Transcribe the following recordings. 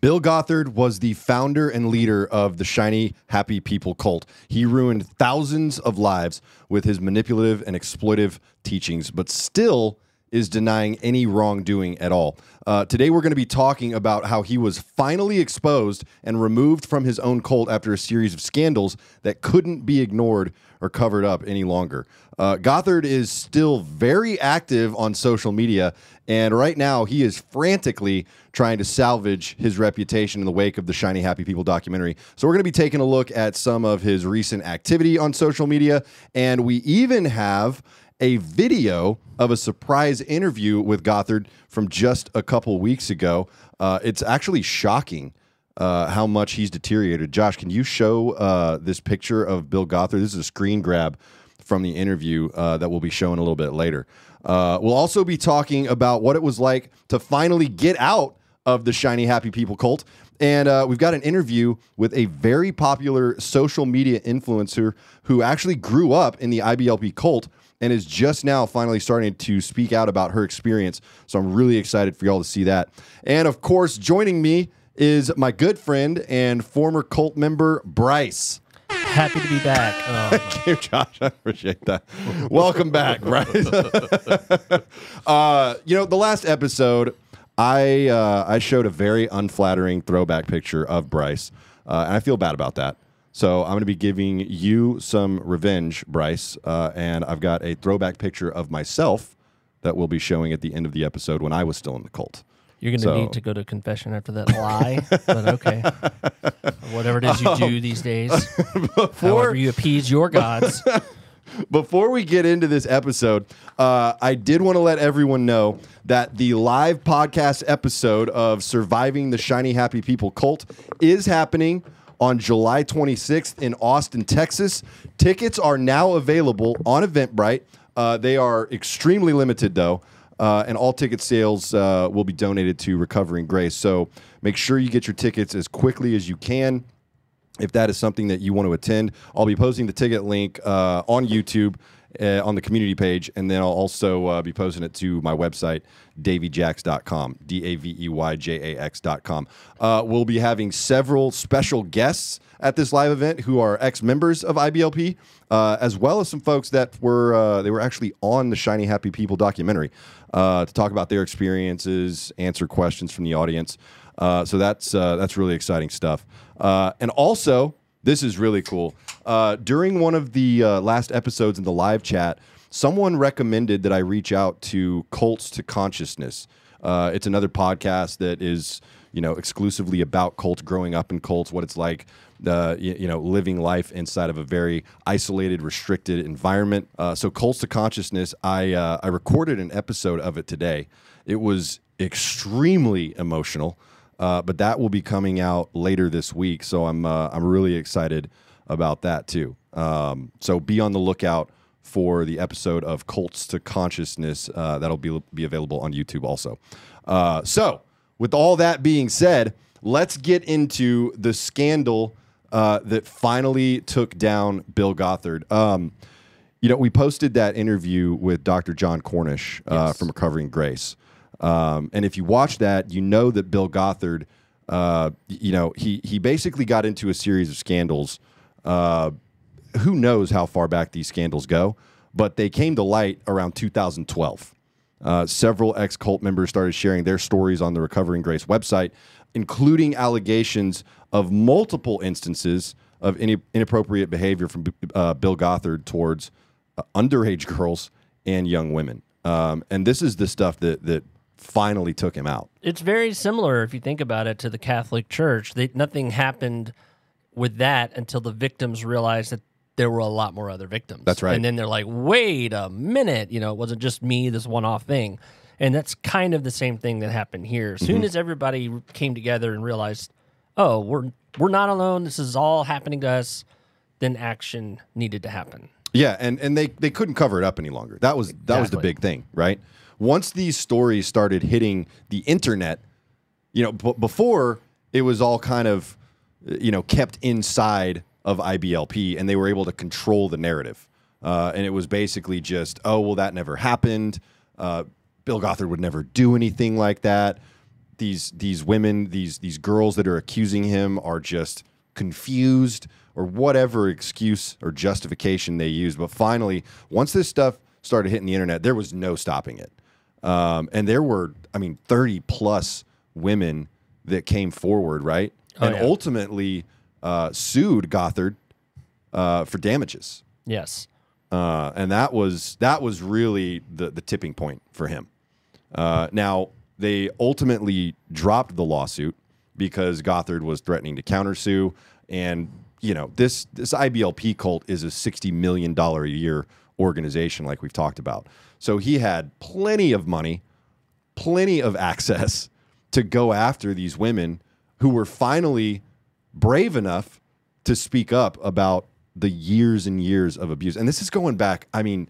Bill Gothard was the founder and leader of the Shiny Happy People cult. He ruined thousands of lives with his manipulative and exploitive teachings, but still is denying any wrongdoing at all. Uh, today, we're going to be talking about how he was finally exposed and removed from his own cult after a series of scandals that couldn't be ignored or covered up any longer. Uh, Gothard is still very active on social media, and right now he is frantically trying to salvage his reputation in the wake of the Shiny Happy People documentary. So, we're going to be taking a look at some of his recent activity on social media, and we even have a video of a surprise interview with Gothard from just a couple weeks ago. Uh, it's actually shocking uh, how much he's deteriorated. Josh, can you show uh, this picture of Bill Gothard? This is a screen grab from the interview uh, that we'll be showing a little bit later. Uh, we'll also be talking about what it was like to finally get out of the Shiny Happy People cult. And uh, we've got an interview with a very popular social media influencer who actually grew up in the IBLP cult and is just now finally starting to speak out about her experience. So I'm really excited for y'all to see that. And of course, joining me is my good friend and former cult member, Brice. Happy to be back. Um, Thank you, Josh. I appreciate that. Welcome back, Brice. uh, you know, the last episode, I uh, I showed a very unflattering throwback picture of Brice, uh, and I feel bad about that. So I'm going to be giving you some revenge, Brice, uh, and I've got a throwback picture of myself that we'll be showing at the end of the episode when I was still in the cult. You're going to So- need to go to confession after that lie, but okay. Whatever it is you do these days, however you appease your gods. Before we get into this episode, uh, I did want to let everyone know that the live podcast episode of Surviving the Shiny Happy People cult is happening on July 26th in Austin, Texas. Tickets are now available on Eventbrite. Uh, they are extremely limited, though. Uh, and all ticket sales uh, will be donated to Recovering Grace. So make sure you get your tickets as quickly as you can if that is something that you want to attend. I'll be posting the ticket link uh, on YouTube uh, on the community page, and then I'll also uh, be posting it to my website, daveyjax.com, D A V E Y J A X.com. Uh, we'll be having several special guests at this live event who are ex members of IBLP, uh, as well as some folks that were uh, they were actually on the Shiny Happy People documentary uh, to talk about their experiences, answer questions from the audience. Uh, so that's uh, that's really exciting stuff. Uh, and also, this is really cool. Uh, during one of the uh, last episodes in the live chat, someone recommended that I reach out to Cults to Consciousness. Uh, it's another podcast that is you know exclusively about cults, growing up in cults, what it's like. Uh, you, you know, living life inside of a very isolated, restricted environment. Uh, so, Cults to Consciousness, I uh, I recorded an episode of it today. It was extremely emotional. Uh, but that will be coming out later this week, so I'm uh, I'm really excited about that too. Um, so be on the lookout for the episode of Cults to Consciousness uh, that'll be be available on YouTube also. Uh, so with all that being said, let's get into the scandal uh, that finally took down Bill Gothard. Um, you know, we posted that interview with Dr. John Cornish uh, Yes. from Recovering Grace. Um, and if you watch that, you know that Bill Gothard, uh, you know, he he basically got into a series of scandals. Uh, who knows how far back these scandals go? But they came to light around 2012. Uh, several ex cult members started sharing their stories on the Recovering Grace website, including allegations of multiple instances of any inappropriate behavior from uh, Bill Gothard towards uh, underage girls and young women. Um, and this is the stuff that that finally took him out. It's very similar, if you think about it, to the Catholic Church. They, nothing happened with that until the victims realized that there were a lot more other victims. That's right. And then they're like, wait a minute, you know, it wasn't just me, this one off thing. And that's kind of the same thing that happened here. As Mm-hmm. soon as everybody came together and realized, oh, we're we're not alone, this is all happening to us, then action needed to happen. Yeah, and and they they couldn't cover it up any longer. That was that was the big thing, right? Once these stories started hitting the internet, you know, before it was all kind of you know kept inside of IBLP, and they were able to control the narrative. Uh, and it was basically just, oh well, that never happened. Uh, Bill Gothard would never do anything like that. these these women, these these girls that are accusing him are just confused or whatever excuse or justification they use. But finally, once this stuff started hitting the internet, there was no stopping it. Um, and there were, I mean, 30 plus women that came forward, right? and yeah. ultimately uh, sued Gothard uh, for damages. Yes. Uh, and that was that was really the the tipping point for him. Uh, now they ultimately dropped the lawsuit because Gothard was threatening to countersue, and you know this this IBLP cult is a sixty million dollar a year organization, like we've talked about. So he had plenty of money, plenty of access to go after these women who were finally brave enough to speak up about the years and years of abuse. And this is going back, I mean,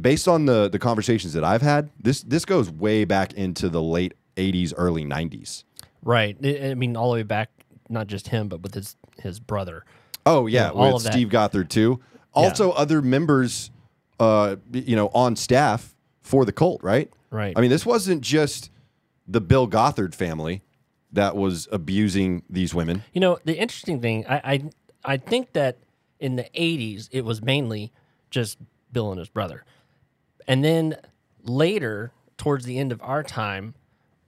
based on the the conversations that I've had, this this goes way back into the late 80s, early 90s. Right. I mean, all the way back, not just him, but with his his brother. Oh yeah, Yeah, all with. Steve Gothard too. Also other members uh you know on staff for the cult, right? Right. I mean, this wasn't just the Bill Gothard family that was abusing these women. You know, the interesting thing, I, I I think that in the '80s it was mainly just Bill and his brother, and then later, towards the end of our time,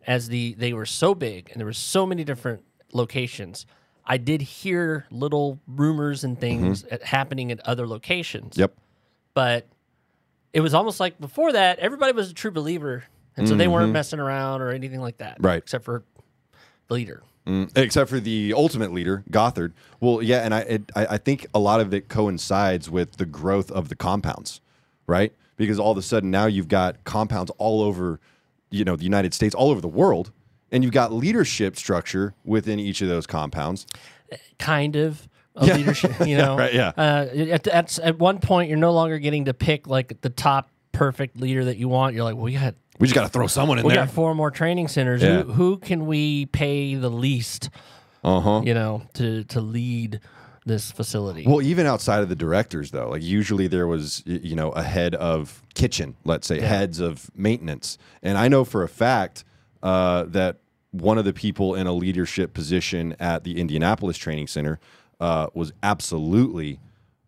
as the they were so big and there were so many different locations, I did hear little rumors and things at, happening at other locations. Yep. But it was almost like before that, everybody was a true believer, and so they weren't messing around or anything like that, Right. Except for the leader. Mm, except for the ultimate leader, Gothard. Well, yeah, and I, it, I I think a lot of it coincides with the growth of the compounds, right? Because all of a sudden now you've got compounds all over, you know, the United States, all over the world, and you've got leadership structure within each of those compounds. kind of a leadership, you know. right, yeah. Uh, at, at, at one point, you're no longer getting to pick like the top perfect leader that you want. You're like, well, we got We just got to throw someone in we there. got four more training centers. Yeah. Who, who can we pay the least, Uh huh. you know, to to lead this facility? Well, even outside of the directors, though, like usually there was, you know, a head of kitchen, let's say, heads of maintenance. And I know for a fact uh, that one of the people in a leadership position at the Indianapolis Training Center uh, was absolutely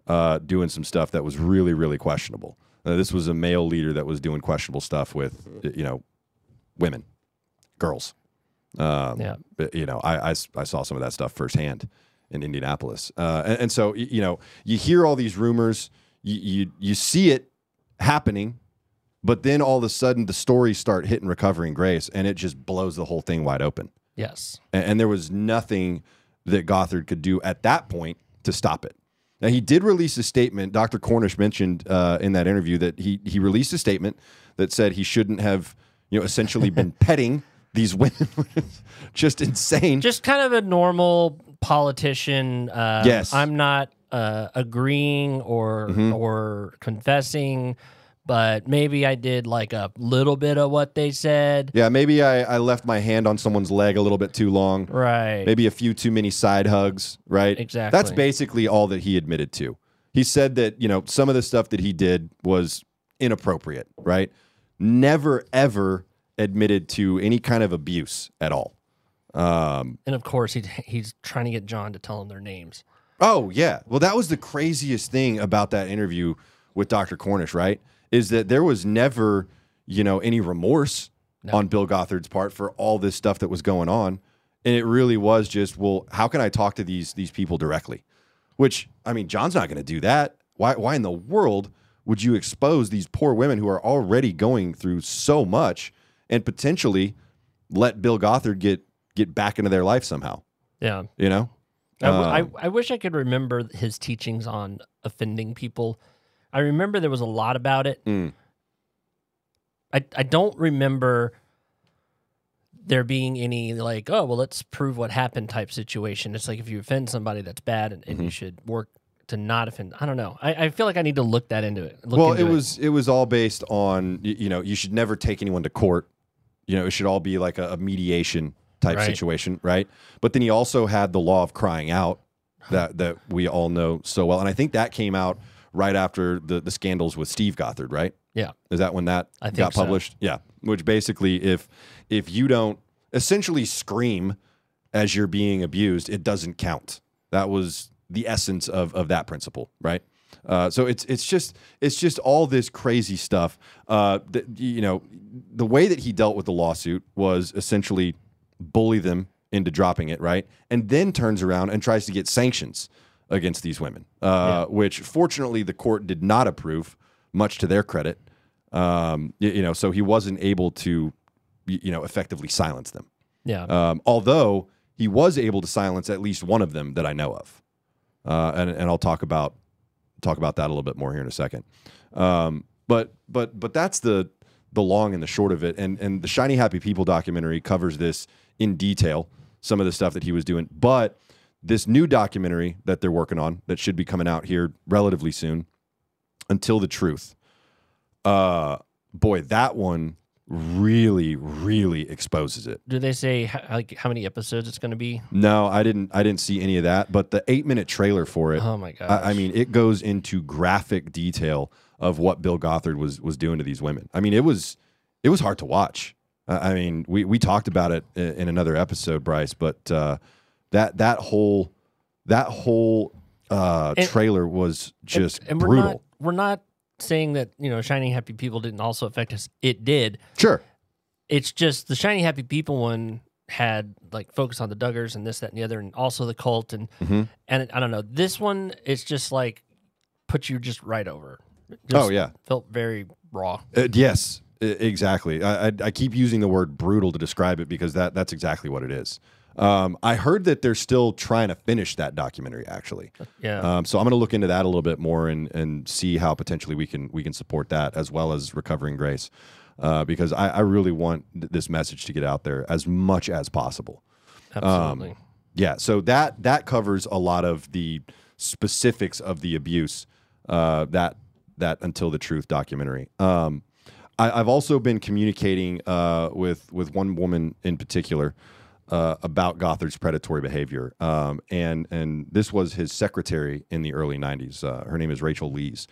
uh, doing some stuff that was really, really questionable. Uh, this was a male leader that was doing questionable stuff with, you know, women, girls. Um, Yeah. you know, I, I I saw some of that stuff firsthand in Indianapolis, uh, and, and so you know, you hear all these rumors, you, you you see it happening, but then all of a sudden the stories start hitting recovering grace, and it just blows the whole thing wide open. yes. And, and there was nothing that Gothard could do at that point to stop it. Now he did release a statement. Dr. Cornish mentioned uh, in that interview that he he released a statement that said he shouldn't have you know essentially been petting these women. just insane. Just kind of a normal politician. Uh, Yes. I'm not uh, agreeing or or confessing, but maybe I did like a little bit of what they said. yeah, maybe I, I left my hand on someone's leg a little bit too long. Right. Maybe a few too many side hugs, right? Exactly. That's basically all that he admitted to. He said that, you know, some of the stuff that he did was inappropriate, right? Never, ever admitted to any kind of abuse at all. Um, And of course, he, he's trying to get John to tell him their names. oh, yeah. Well, that was the craziest thing about that interview with Dr. Cornish, right? Is that there was never, you know, any remorse on Bill Gothard's part for all this stuff that was going on. And it really was just, well, how can I talk to these these people directly? Which, I mean, John's not going to do that. Why why in the world would you expose these poor women who are already going through so much and potentially let Bill Gothard get get back into their life somehow, Yeah. you know? I, w- I- Um, I wish I could remember his teachings on offending people. I remember there was a lot about it. Mm. I, I don't remember there being any like, oh, well, let's prove what happened type situation. It's like if you offend somebody, that's bad, and, Mm-hmm. you should work to not offend. I don't know. I, I feel like I need to look that into it. Look well, into it was it was all based on you know you should never take anyone to court. You know, it should all be like a, a mediation type Right. situation, right? But then he also had the law of crying out that that we all know so well, and I think that came out right after the the scandals with Steve Gothard, right? Yeah. Is that when that I got so. published? Yeah. Which basically, if if you don't, essentially scream as you're being abused, it doesn't count. That was the essence of of that principle, right? Uh, so it's it's just it's just all this crazy stuff. Uh, that, you know, the way that he dealt with the lawsuit was essentially bully them into dropping it, right? And then turns around and tries to get sanctions against these women, uh, which fortunately the court did not approve, much to their credit. Um, y- you know, so he wasn't able to, you know, effectively silence them. Yeah. Um, although he was able to silence at least one of them that I know of, uh, and and I'll talk about talk about that a little bit more here in a second. Um, but but but that's the the long and the short of it. And and the Shiny Happy People documentary covers this in detail, some of the stuff that he was doing. But this new documentary that they're working on that should be coming out here relatively soon, Until the Truth. Uh, boy, that one really really exposes it. Do they say how, like how many episodes it's going to be? No, I didn't. I didn't see any of that. But the eight minute trailer for it, Oh my god I, I mean, it goes into graphic detail of what Bill Gothard was was doing to these women. I mean, it was it was hard to watch. I mean, we we talked about it in, in another episode, Brice. But uh, that that whole that whole uh, And- trailer was just and we're brutal. not we're not saying that you know shining happy people didn't also affect us. It did. Sure. It's just the shiny happy people one had like focus on the Duggars and this that and the other, and also the cult and Mhm. and I don't know. This one it's just like put you just right over. It Oh yeah. felt very raw. Uh, yes, exactly. I, I, I keep using the word brutal to describe it because that that's exactly what it is. Um, I heard that they're still trying to finish that documentary, actually. Yeah. Um, so I'm going to look into that a little bit more and and see how potentially we can we can support that as well as recovering grace, uh, because I, I really want th- this message to get out there as much as possible. Absolutely. Yeah, so that that covers a lot of the specifics of the abuse uh, that that until the truth documentary. Um, I, I've also been communicating uh, with with one woman in particular uh, about Gothard's predatory behavior, um, and and this was his secretary in the early '90s. Uh, her name is Rachel Lees.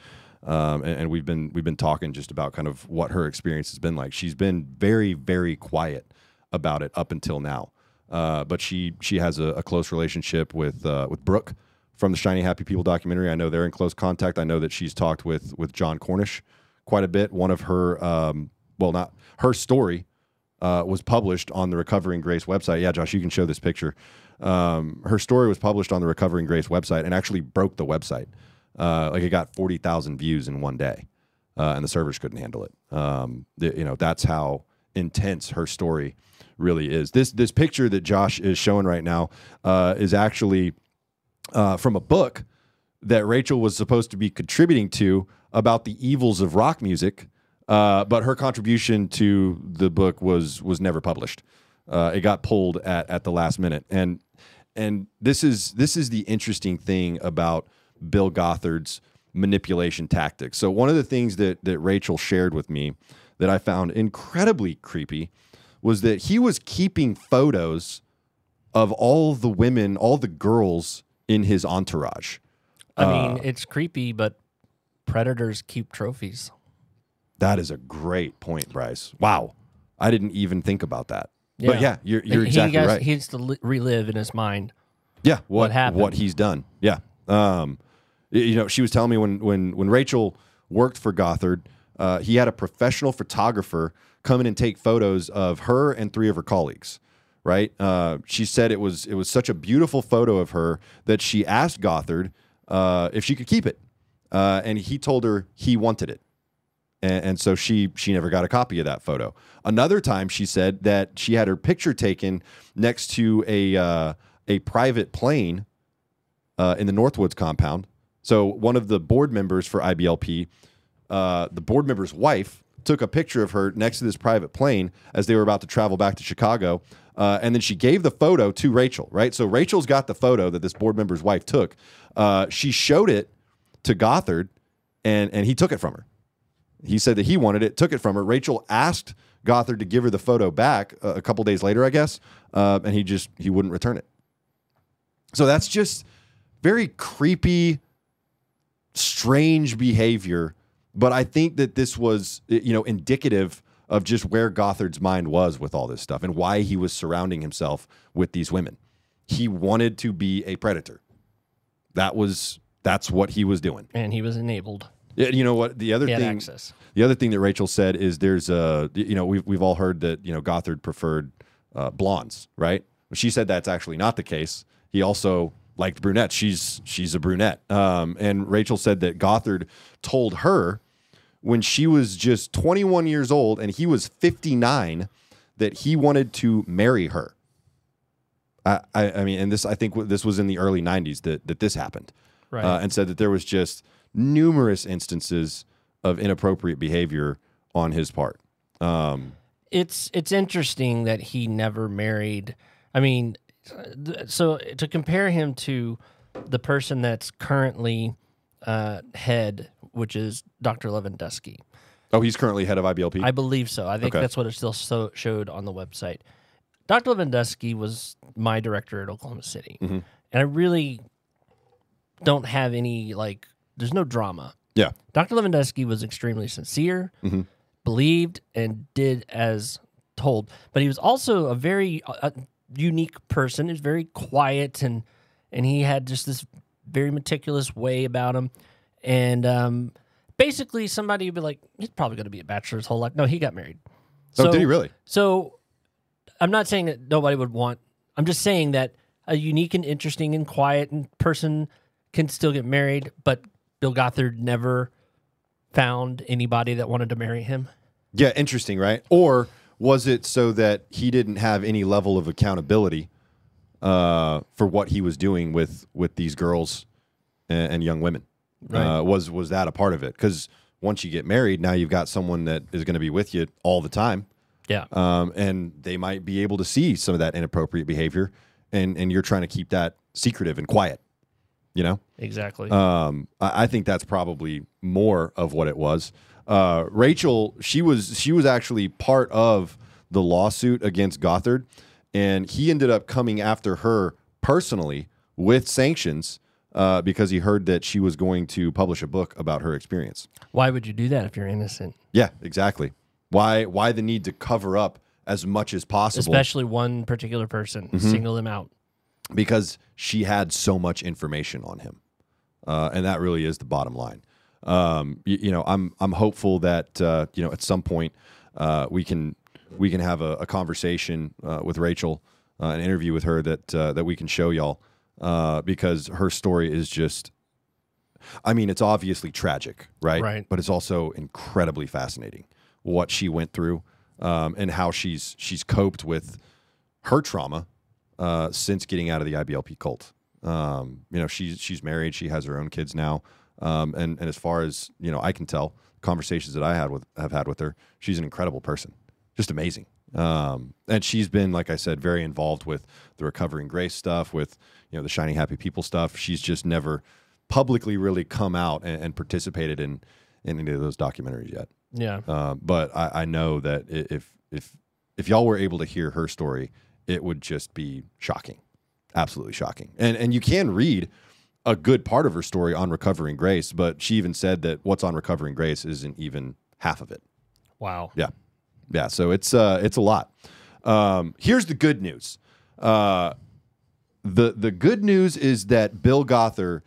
Um, and, and we've been we've been talking just about kind of what her experience has been like. She's been very very quiet about it up until now. Uh, but she she has a, a close relationship with uh, with Brooke from the Shiny Happy People documentary. I know they're in close contact. I know that she's talked with with John Cornish quite a bit. One of her um, well, not her story uh, was published on the Recovering Grace website. Yeah, Josh, you can show this picture. Um, her story was published on the Recovering Grace website and actually broke the website. Uh, like it got forty thousand views in one day, uh, and the servers couldn't handle it. Um, the- you know that's how intense her story really is. This this picture that Josh is showing right now uh, is actually uh, from a book that Rachel was supposed to be contributing to about the evils of rock music, uh, but her contribution to the book was was never published. Uh, it got pulled at at the last minute, and and this is this is the interesting thing about Bill Gothard's manipulation tactics. So one of the things that that Rachel shared with me that I found incredibly creepy was that he was keeping photos of all the women, all the girls in his entourage. I uh, mean, it's creepy, but predators keep trophies. That is a great point, Brice. Wow. I didn't even think about that. But Yeah. yeah, you're, you're he exactly has, right. He needs to li- relive in his mind. yeah, what, happened. What he's done. Yeah. Um, you know, she was telling me when when when Rachel worked for Gothard, uh, he had a professional photographer come in and take photos of her and three of her colleagues. Right? Uh, she said it was it was such a beautiful photo of her that she asked Gothard uh, if she could keep it, uh, and he told her he wanted it. And, and so she she never got a copy of that photo. Another time, she said that she had her picture taken next to a uh, a private plane uh, in the Northwoods compound. So one of the board members for IBLP, uh, the board member's wife, took a picture of her next to this private plane as they were about to travel back to Chicago. Uh, and then she gave the photo to Rachel, right? So Rachel's got the photo that this board member's wife took. Uh, she showed it to Gothard, and and he took it from her. He said that he wanted it, took it from her. Rachel asked Gothard to give her the photo back uh, a couple days later, I guess, uh, and he just he wouldn't return it. So that's just very creepy, strange behavior. But I think that this was you know indicative of just where Gothard's mind was with all this stuff and why he was surrounding himself with these women. He wanted to be a predator. That was that's what he was doing. And he was enabled. Yeah, You know what? The other thing access. the other thing that Rachel said is there's a you know we've we've all heard that you know Gothard preferred uh, blondes, right? She said that's actually not the case. He also liked brunettes. She's she's a brunette, um, and Rachel said that Gothard told her when she was just 21 years old and he was 59 that he wanted to marry her. I, I, I mean, and this I think this was in the early 90s that that this happened Right. uh, and said that there was just numerous instances of inappropriate behavior on his part. Um, it's it's interesting that he never married. I mean, so to compare him to the person that's currently uh, head, which is Dr. Levendusky. oh, he's currently head of IBLP. I believe so. I think Okay. that's what it still so showed on the website. Dr. Levendusky was my director at Oklahoma City, Mm-hmm. and I really don't have any like. There's no drama. yeah, Dr. Levendusky was extremely sincere, Mhm. believed, and did as told. But he was also a very uh, unique person. He was very quiet and and he had just this very meticulous way about him. And um, basically, somebody would be like, "He's probably going to be a bachelor his whole life." No, he got married. oh, did he really? So I'm not saying that nobody would want. I'm just saying that a unique and interesting and quiet and person can still get married, but Bill Gothard never found anybody that wanted to marry him. Yeah, interesting, right? Or was it so that he didn't have any level of accountability uh, for what he was doing with with these girls and, and young women? Right. Uh, was was that a part of it? Because once you get married, now you've got someone that is going to be with you all the time. Yeah. um, and they might be able to see some of that inappropriate behavior, and and you're trying to keep that secretive and quiet. You know, Exactly. um, I, I think that's probably more of what it was. Uh, Rachel, she was she was actually part of the lawsuit against Gothard, and he ended up coming after her personally with sanctions uh, because he heard that she was going to publish a book about her experience. Why would you do that if you're innocent? Yeah, exactly. Why why the need to cover up as much as possible? Especially one particular person, Mm-hmm. single them out. Because she had so much information on him, uh, and that really is the bottom line. Um, you, you know, I'm I'm hopeful that uh, you know at some point uh, we can we can have a, a conversation uh, with Rachel, uh, an interview with her that uh, that we can show y'all uh, because her story is just. I mean, it's obviously tragic, right? Right. But it's also incredibly fascinating what she went through um, and how she's she's coped with her trauma uh, since getting out of the IBLP cult. Um, you know, she's she's married. She has her own kids now. Um, and and as far as you know, I can tell conversations that I had with have had with her, she's an incredible person, just amazing. Um, and she's been, like I said, very involved with the recovering grace stuff, with you know the shiny happy people stuff. She's just never publicly really come out and, and participated in in any of those documentaries yet. Yeah. Uh, but I, I know that if if if y'all were able to hear her story, it would just be shocking, absolutely shocking. And and you can read a good part of her story on Recovering Grace, but she even said that what's on Recovering Grace isn't even half of it. Wow. Yeah, yeah. So it's uh it's a lot. Um, here's the good news. Uh, the the good news is that Bill Gothard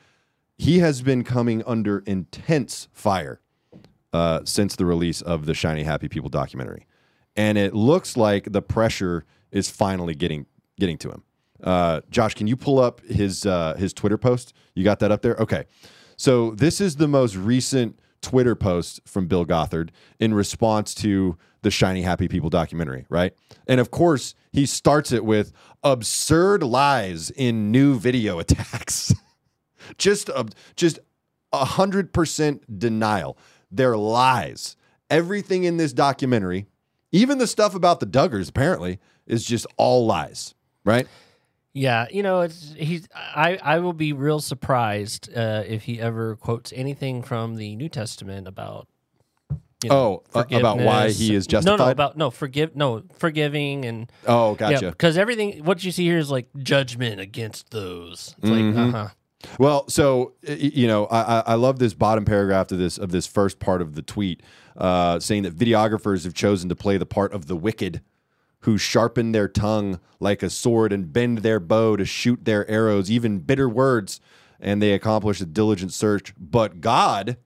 he has been coming under intense fire uh, since the release of the Shiny Happy People documentary, and it looks like the pressure is finally getting getting to him. Uh, Josh, can you pull up his uh, his Twitter post? You got that up there? Okay. So this is the most recent Twitter post from Bill Gothard in response to the Shiny Happy People documentary, right? And of course, he starts it with absurd lies in new video attacks. just a, just a hundred percent denial. They're lies. Everything in this documentary, even the stuff about the Duggars, apparently, is just all lies, right? Yeah, you know, it's he's. I I will be real surprised uh, if he ever quotes anything from the New Testament about. You know, Oh, uh, about why he is justified. No, no, about no forgive, no forgiving, and Oh, gotcha. because everything what you see here is like judgment against those. It's Mhm. like, uh huh. Well, so you know, I, I- I love this bottom paragraph of this of this first part of the tweet, uh, saying that videographers have chosen to play the part of the wicked, who sharpen their tongue like a sword and bend their bow to shoot their arrows, even bitter words, and they accomplish a diligent search. But God,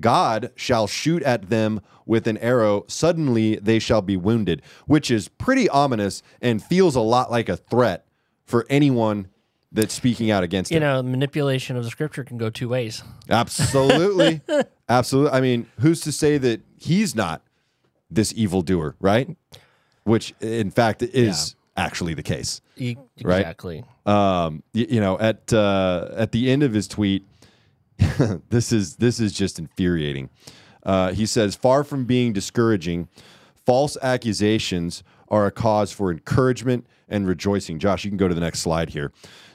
God shall shoot at them with an arrow. Suddenly they shall be wounded, which is pretty ominous and feels a lot like a threat for anyone that's speaking out against You it. know, manipulation of the scripture can go two ways. Absolutely. Absolutely. I mean, who's to say that he's not this evildoer, right? Which, in fact, is actually the case. E- Right. Exactly. Um, y- you know, at uh, at the end of his tweet, this is this is just infuriating. Uh, he says, "Far from being discouraging, false accusations are a cause for encouragement and rejoicing." Josh, you can go to the next slide here.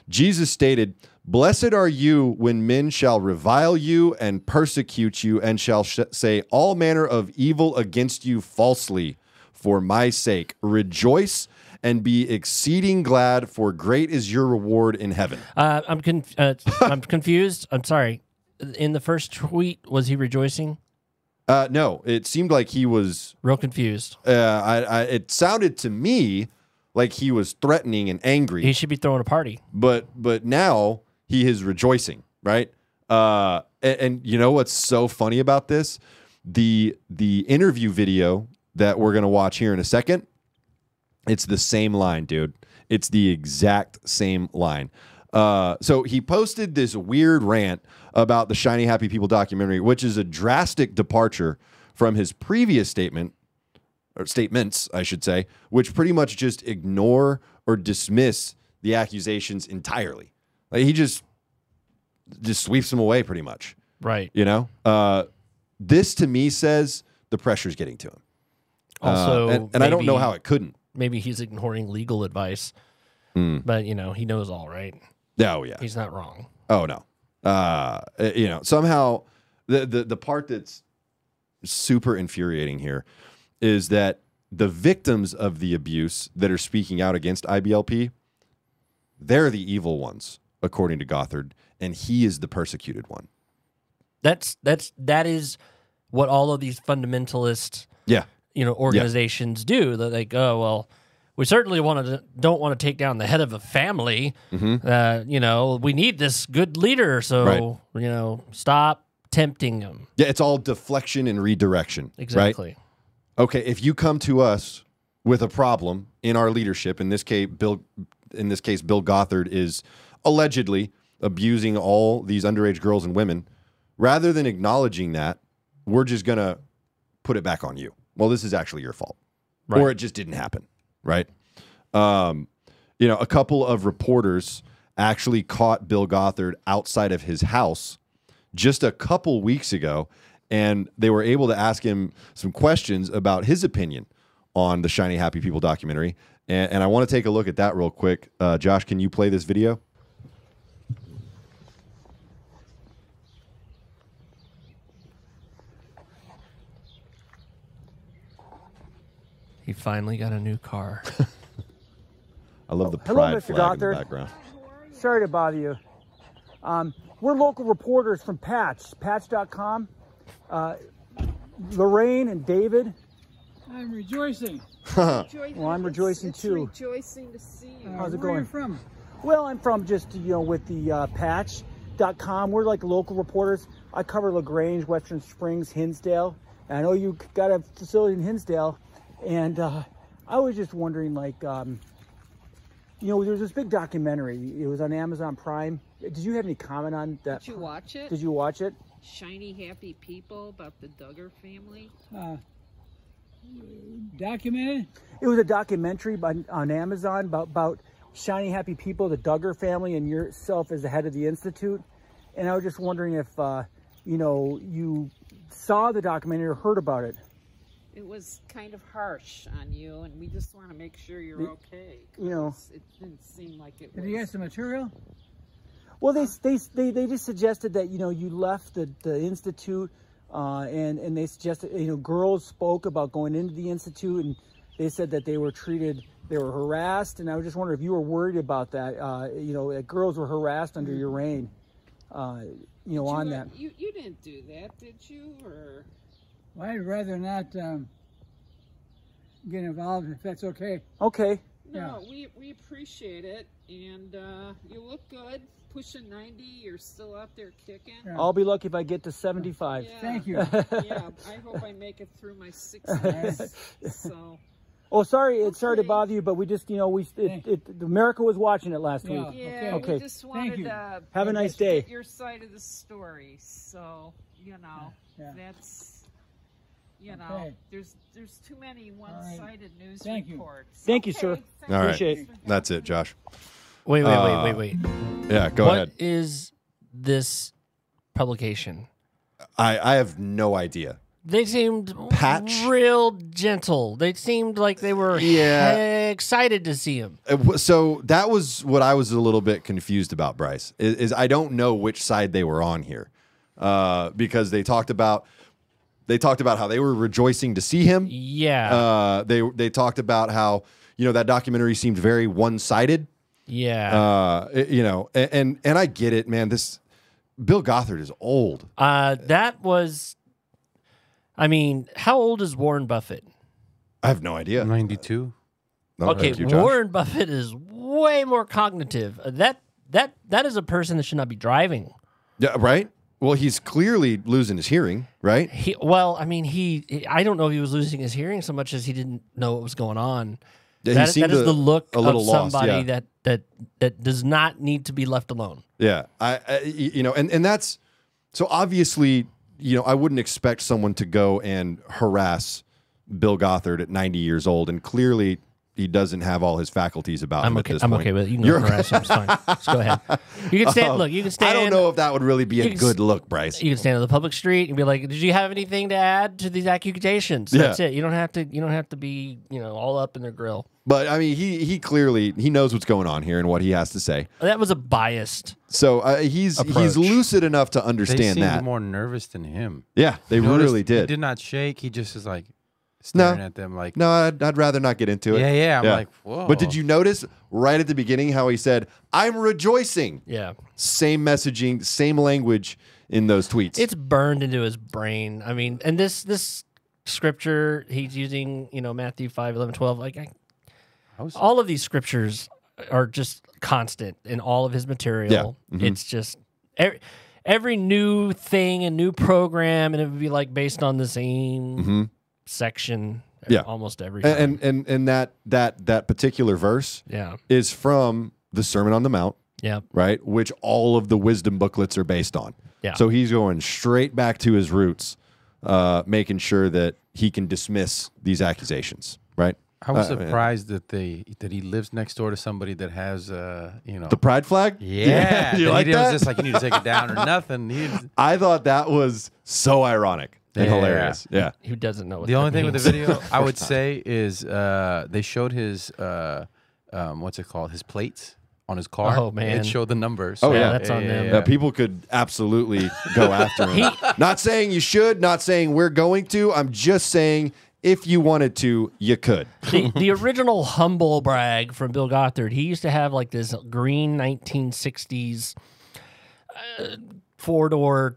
Jesus stated, "Blessed are you when men shall revile you and persecute you, and shall sh- say all manner of evil against you falsely for my sake. Rejoice." And be exceeding glad, for great is your reward in heaven. Uh, I'm conf- uh, I'm confused. I'm sorry. In the first tweet, was he rejoicing? Uh, no, it seemed like he was Real confused. uh, I, I, it sounded to me like he was threatening and angry, He should be throwing a party. but but now he is rejoicing, right? Uh, and, and you know what's so funny about this? The the interview video that we're gonna watch here in a second, it's the same line, dude. It's the exact same line. Uh, so he posted this weird rant about the Shiny Happy People documentary, which is a drastic departure from his previous statement or statements, I should say, which pretty much just ignore or dismiss the accusations entirely. Like he just just sweeps them away pretty much. Right. You know, uh, this to me says the pressure's getting to him. Uh, Also, and, and I don't know how it couldn't. Maybe he's ignoring legal advice, Hmm. but you know he knows all right. Oh yeah. He's not wrong. Oh no. Uh, you know, somehow the, the the part that's super infuriating here is that the victims of the abuse that are speaking out against IBLP, they're the evil ones, according to Gothard, and he is the persecuted one. That's that's that is what all of these fundamentalists Yeah. You know organizations do. They're like, oh well, we certainly want to don't want to take down the head of a family. Uh, you know, we need this good leader. So Mm-hmm. Right. you know, stop tempting them. Yeah, it's all deflection and redirection. Right? Exactly. okay, if you come to us with a problem in our leadership, in this case, Bill, in this case, Bill Gothard is allegedly abusing all these underage girls and women. Rather than acknowledging that, we're just gonna put it back on you. Well, this is actually your fault, Right. or it just didn't happen, right? Um, you know, a couple of reporters actually caught Bill Gothard outside of his house just a couple weeks ago, and they were able to ask him some questions about his opinion on the Shiny Happy People documentary. And, and I want to take a look at that real quick. Uh, Josh, can you play this video? He finally got a new car. I love the Hello, pride Mr. flag in the background. Sorry to bother you. Um, we're local reporters from Patch, patch.com. Uh, Lorraine and David. I'm rejoicing. Well, I'm rejoicing it's too. rejoicing to see you. Uh, How's it going? where Are going? you from? Well, I'm from just, you know, with the uh, patch.com. We're like local reporters. I cover LaGrange, Western Springs, Hinsdale. And I know you got a facility in Hinsdale. And uh, I was just wondering, like, um, you know, there was this big documentary. It was on Amazon Prime. Did you have any comment on that? Did you watch it? Did you watch it? Shiny happy people about the Duggar family. Uh, documented? It was a documentary on, on Amazon about, about shiny happy people, the Duggar family, and yourself as the head of the institute. And I was just wondering if, uh, you know, you saw the documentary or heard about it. It was kind of harsh on you, and we just want to make sure you're The- okay. you know- it didn't seem like it Did was. he have some material? Well, they, they, they, they just suggested that, you know, you left the, the institute uh, and, and they suggested, you know, girls spoke about going into the institute and they said that they were treated, they were harassed. And I was just wondering if you were worried about that, uh, you know, that girls were harassed under your reign. uh, you know, you, on uh, that. You you didn't do that, did you? Or Well, I'd rather not um, get involved if that's okay. Okay. no? We we appreciate it, and uh, you look good. Pushing ninety, you're still out there kicking. Yeah. I'll be lucky if I get to 75. Yeah. Thank you. yeah, I hope I make it through my sixties. so Oh, sorry, it's sorry to bother you, but we just, you know, we it, Thank it, America was watching it last Yeah. week. yeah, Okay. we just wanted you. to Have a nice day. your side of the story. So you know, Yeah. that's you know, Okay. there's there's too many one-sided news Thank you. reports. Thank you, sir. thank All right. Appreciate it. That's it, Josh. Wait, wait, Uh, wait, wait, wait. Yeah, go What ahead. is this publication? I, I have no idea. They seemed Patch? real gentle. They seemed like they were Yeah. excited to see him. Uh, So that was what I was a little bit confused about, Brice. Is, is I don't know which side they were on here, uh, because they talked about they talked about how they were rejoicing to see him. Yeah, Uh, they they talked about how you know that documentary seemed very one sided. yeah. Uh, it- you know, a- and and I get it, man. This Bill Gothard is old. Uh, that was. I mean, how old is Warren Buffett? I have no idea. 92. No, okay, you, Warren Buffett is way more cognitive. Uh, that that that is a person that should not be driving. Yeah, right. Well, he's clearly losing his hearing, right? He well, I mean, he, I don't know if he was losing his hearing so much as he didn't know what was going on. Yeah, That- that is the look of lost, somebody yeah. that that that does not need to be left alone. Yeah, I, I you know, and and that's so obviously, you know, I wouldn't expect someone to go and harass Bill Gothard at 90 years old, and clearly he doesn't have all his faculties about I'm him okay. at this I'm point. okay with it. You can You're- go harass him. It's fine. Just go ahead. You can stand. Um, look, you can stand. I don't know if that would really be a can good s- look, Brice. You can stand on the public street and be like, "Did you have anything to add to these accusations?" Yeah. That's it. You don't have to. You don't have to be, you know, all up in their grill. But I mean, he he clearly he knows what's going on here and what he has to say. That was a biased. So uh, he's Approach. he's lucid enough to They understand seemed that. more nervous than him. yeah, they Noticed really He did. did not shake. He just is like No. at them like, No, I'd, I'd rather not get into it. yeah, yeah. I'm like, whoa. But did you notice right at the beginning how he said, "I'm rejoicing"? Yeah, Same messaging, same language in those tweets. it's burned into his brain. I mean, and this this scripture he's using, you know, Matthew 5, 11, 12, like I, I all of these scriptures are just constant in all of his material. Yeah. Mhm. It's just every, every new thing and new program, and it would be like based on the same Mhm. Section. Yeah. almost every time. and, and and and that that that particular verse yeah, is from the Sermon on the Mount, yeah, right? Which all of the wisdom booklets are based on. Yeah. So he's going straight back to his roots, uh, making sure that he can dismiss these accusations, right? I was Uh, surprised that they that he lives next door to somebody that has, uh, you know, The pride flag. yeah. you that like he was that? just like you need to take it down or nothing. He, I thought that was so ironic and Yeah. hilarious. Yeah. who doesn't know what the that only thing with the means? video I would say is uh, they showed his uh, um, what's it called? His plates on his car. Oh, man. it showed the numbers. Oh, Yeah, yeah. that's on them. Yeah, people could absolutely go after him. not saying you should, not saying we're going to. I'm just saying if you wanted to, you could. the, the original humble brag from Bill Gothard, he used to have like this green 1960s uh, four door,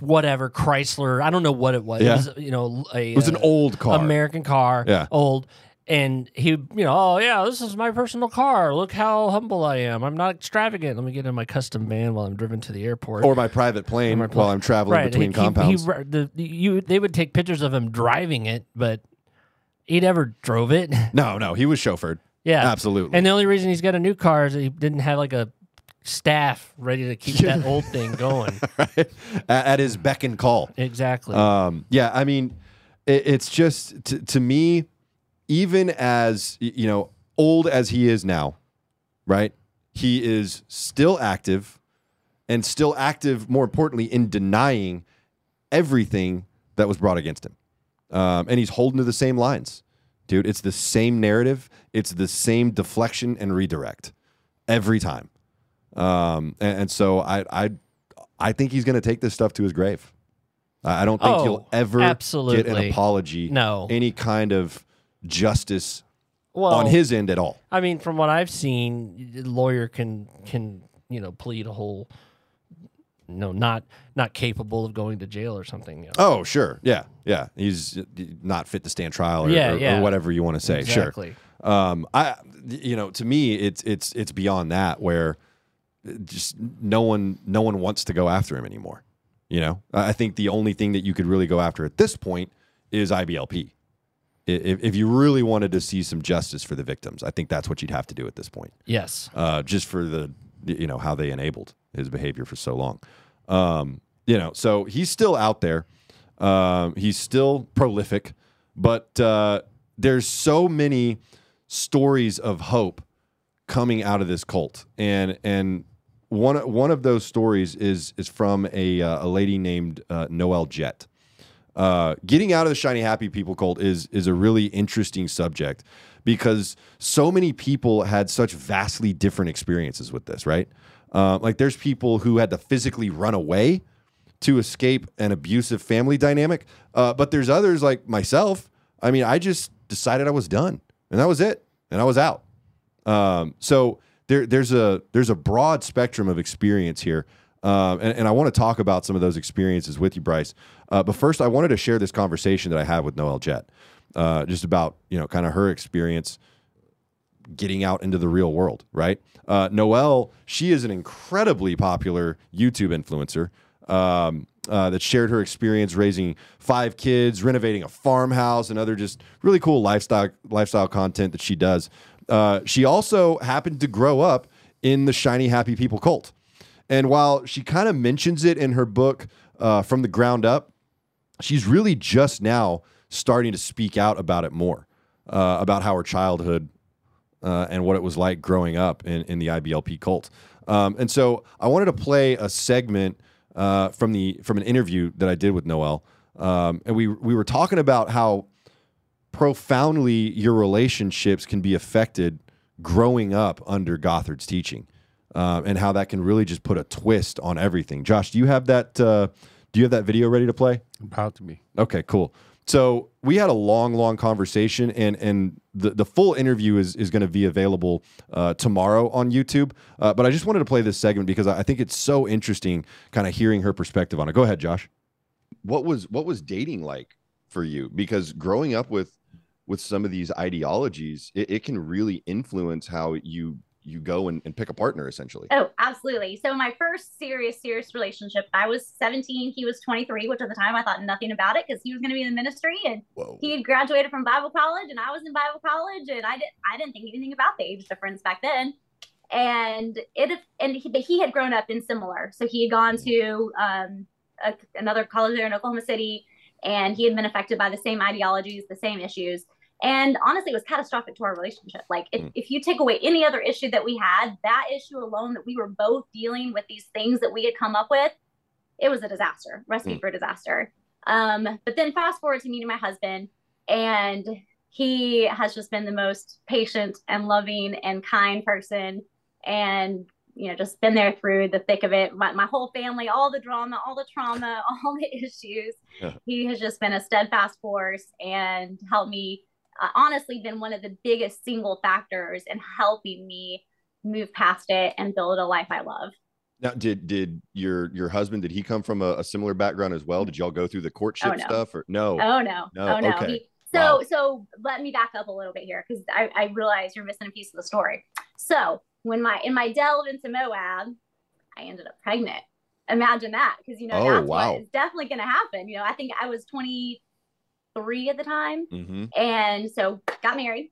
whatever Chrysler. I don't know what it was. Yeah. It was, you know, a, It was an uh, old car. American car. Yeah. Old. And he, you know, oh yeah, this is my personal car. Look how humble I am. I'm not extravagant. Let me get in my custom van while I'm driven to the airport. or my private plane my while I'm traveling between he- compounds. He, he, the, you, they would take pictures of him driving it, but he never drove it. no, no, he was chauffeured. Yeah, Absolutely. And the only reason he's got a new car is he didn't have like a staff ready to keep that old thing going. at, at his beck and call. Exactly. Um, yeah, I mean, it, it's just to, to me, even as you know, old as he is now, right? He is still active, and still active. More importantly, in denying everything that was brought against him, um, and he's holding to the same lines, dude. It's the same narrative. It's the same deflection and redirect every time. Um, and, and so I, I, I think he's going to take this stuff to his grave. I don't think Oh, he'll ever absolutely. get an apology, No. any kind of justice well, on his end at all. I mean, from what I've seen, lawyer can can you know plead a whole no, not not capable of going to jail or something. You know? Oh, sure. Yeah. Yeah. He's not fit to stand trial or, Yeah, or, or yeah. whatever you want to say. Exactly. Sure. Um, I, you know, to me, it's, it's, it's beyond that where just no one, no one wants to go after him anymore. You know, I think the only thing that you could really go after at this point is IBLP. If, if you really wanted to see some justice for the victims, I think that's what you'd have to do at this point Yes. uh, just for the you know how they enabled his behavior for so long. Um, you know, so he's still out there. Um, he's still prolific, but uh, there's so many stories of hope coming out of this cult, and and one one of those stories is is from a uh, a lady named uh, Noell Jett. Uh, getting out of the shiny happy people cult is is a really interesting subject because so many people had such vastly different experiences with this right? Uh, like there's people who had to physically run away to escape an abusive family dynamic uh, but there's others like myself. I mean i just decided i was done and that was it and i was out. Um, so there, there's a there's a broad spectrum of experience here, um, and, and I want to talk about some of those experiences with you, Brice. Uh, but first, I wanted to share this conversation that I had with Noell Jett, uh, just about you know kind of her experience getting out into the real world. Right, uh, she is an incredibly popular YouTube influencer. Um, uh, that shared her experience raising five kids, renovating a farmhouse, and other just really cool lifestyle lifestyle content that she does. Uh, she also happened to grow up in the shiny happy people cult, and while she kind of mentions it in her book uh, from the ground up, she's really just now starting to speak out about it more uh, about how her childhood uh, and what it was like growing up in, in the IBLP cult. Um, and so I wanted to play a segment uh, from the from an interview that I did with Noell, um, and we we were talking about how profoundly your relationships can be affected growing up under Gothard's teaching, uh, and how that can really just put a twist on everything. Josh, do you have that? Uh, do you have that video ready to play? About to be. Okay, cool. So we had a long, long conversation, and and the, the full interview is is going to be available uh, tomorrow on YouTube. Uh, but I just wanted to play this segment because I I think it's so interesting, kind of hearing her perspective on it. Go ahead, Josh. What was what was dating like for you? Because growing up with with some of these ideologies, it, it can really influence how you you go and, and pick a partner, essentially. Oh, absolutely. So my first serious, serious relationship, I was 17, he was 23, which at the time I thought nothing about it because he was going to be in the ministry and Whoa. he had graduated from Bible college and I was in Bible college and I didn't I didn't think anything about the age difference back then. And it and he, he had grown up in similar. So he had gone to um, a, another college there in Oklahoma City and he had been affected by the same ideologies, the same issues. And honestly, it was catastrophic to our relationship. Like, if, Mm. if you take away any other issue that we had, that issue alone that we were both dealing with these things that we had come up with, it was a disaster, recipe Mm. for disaster. Um, but then fast forward to meeting my husband, and he has just been the most patient and loving and kind person, and you know, just been there through the thick of it. My, my whole family, all the drama, all the trauma, all the issues. Yeah. He has just been a steadfast force and helped me. Uh, honestly, been one of the biggest single factors in helping me move past it and build a life I love. Now, did did your your husband did he come from a, a similar background as well? Did y'all go through the courtship Oh, no. stuff or no? Oh no, No, oh no. okay. He, so Wow. so let me back up a little bit here because I, I realize you're missing a piece of the story. So when my in my delve into Moab, I ended up pregnant. Imagine that because you know Oh, that's wow. what is definitely going to happen. You know, I think I was 23 at the time, Mm-hmm. and so got married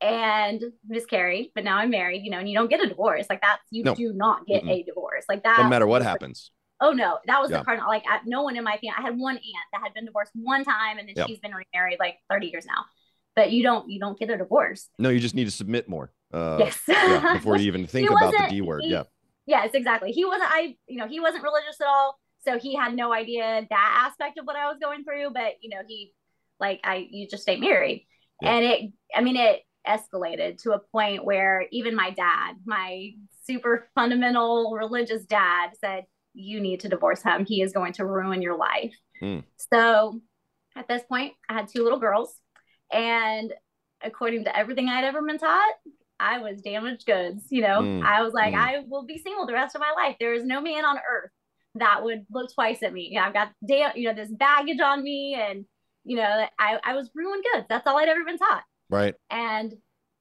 and miscarried, but now I'm married. You know, and you don't get a divorce like that. You No. do not get Mm-mm. a divorce like that. Doesn't matter what happens. Oh no, that was Yeah. the cardinal. Like I, no one in my family. I had one aunt that had been divorced one time, and then Yeah. she's been remarried like 30 years now. But you don't you don't get a divorce. No, you just need to submit more. Uh, yes. yeah, before you even think about the D word. he- Yeah. Yes, exactly. He wasn't. I you know he wasn't religious at all, so he had no idea that aspect of what I was going through. But you know he like I you just stay married, Yeah. and it I mean it escalated to a point where even my dad, my super fundamental religious dad, said you need to divorce him. He is going to ruin your life. Hmm. So at this point, I had two little girls, and according to everything I'd ever been taught, I was damaged goods. You know, Mm, I was like, mm. I will be single the rest of my life. There is no man on earth that would look twice at me. I've got da- you know this baggage on me, and you know I I was ruined goods. That's all I'd ever been taught. Right. And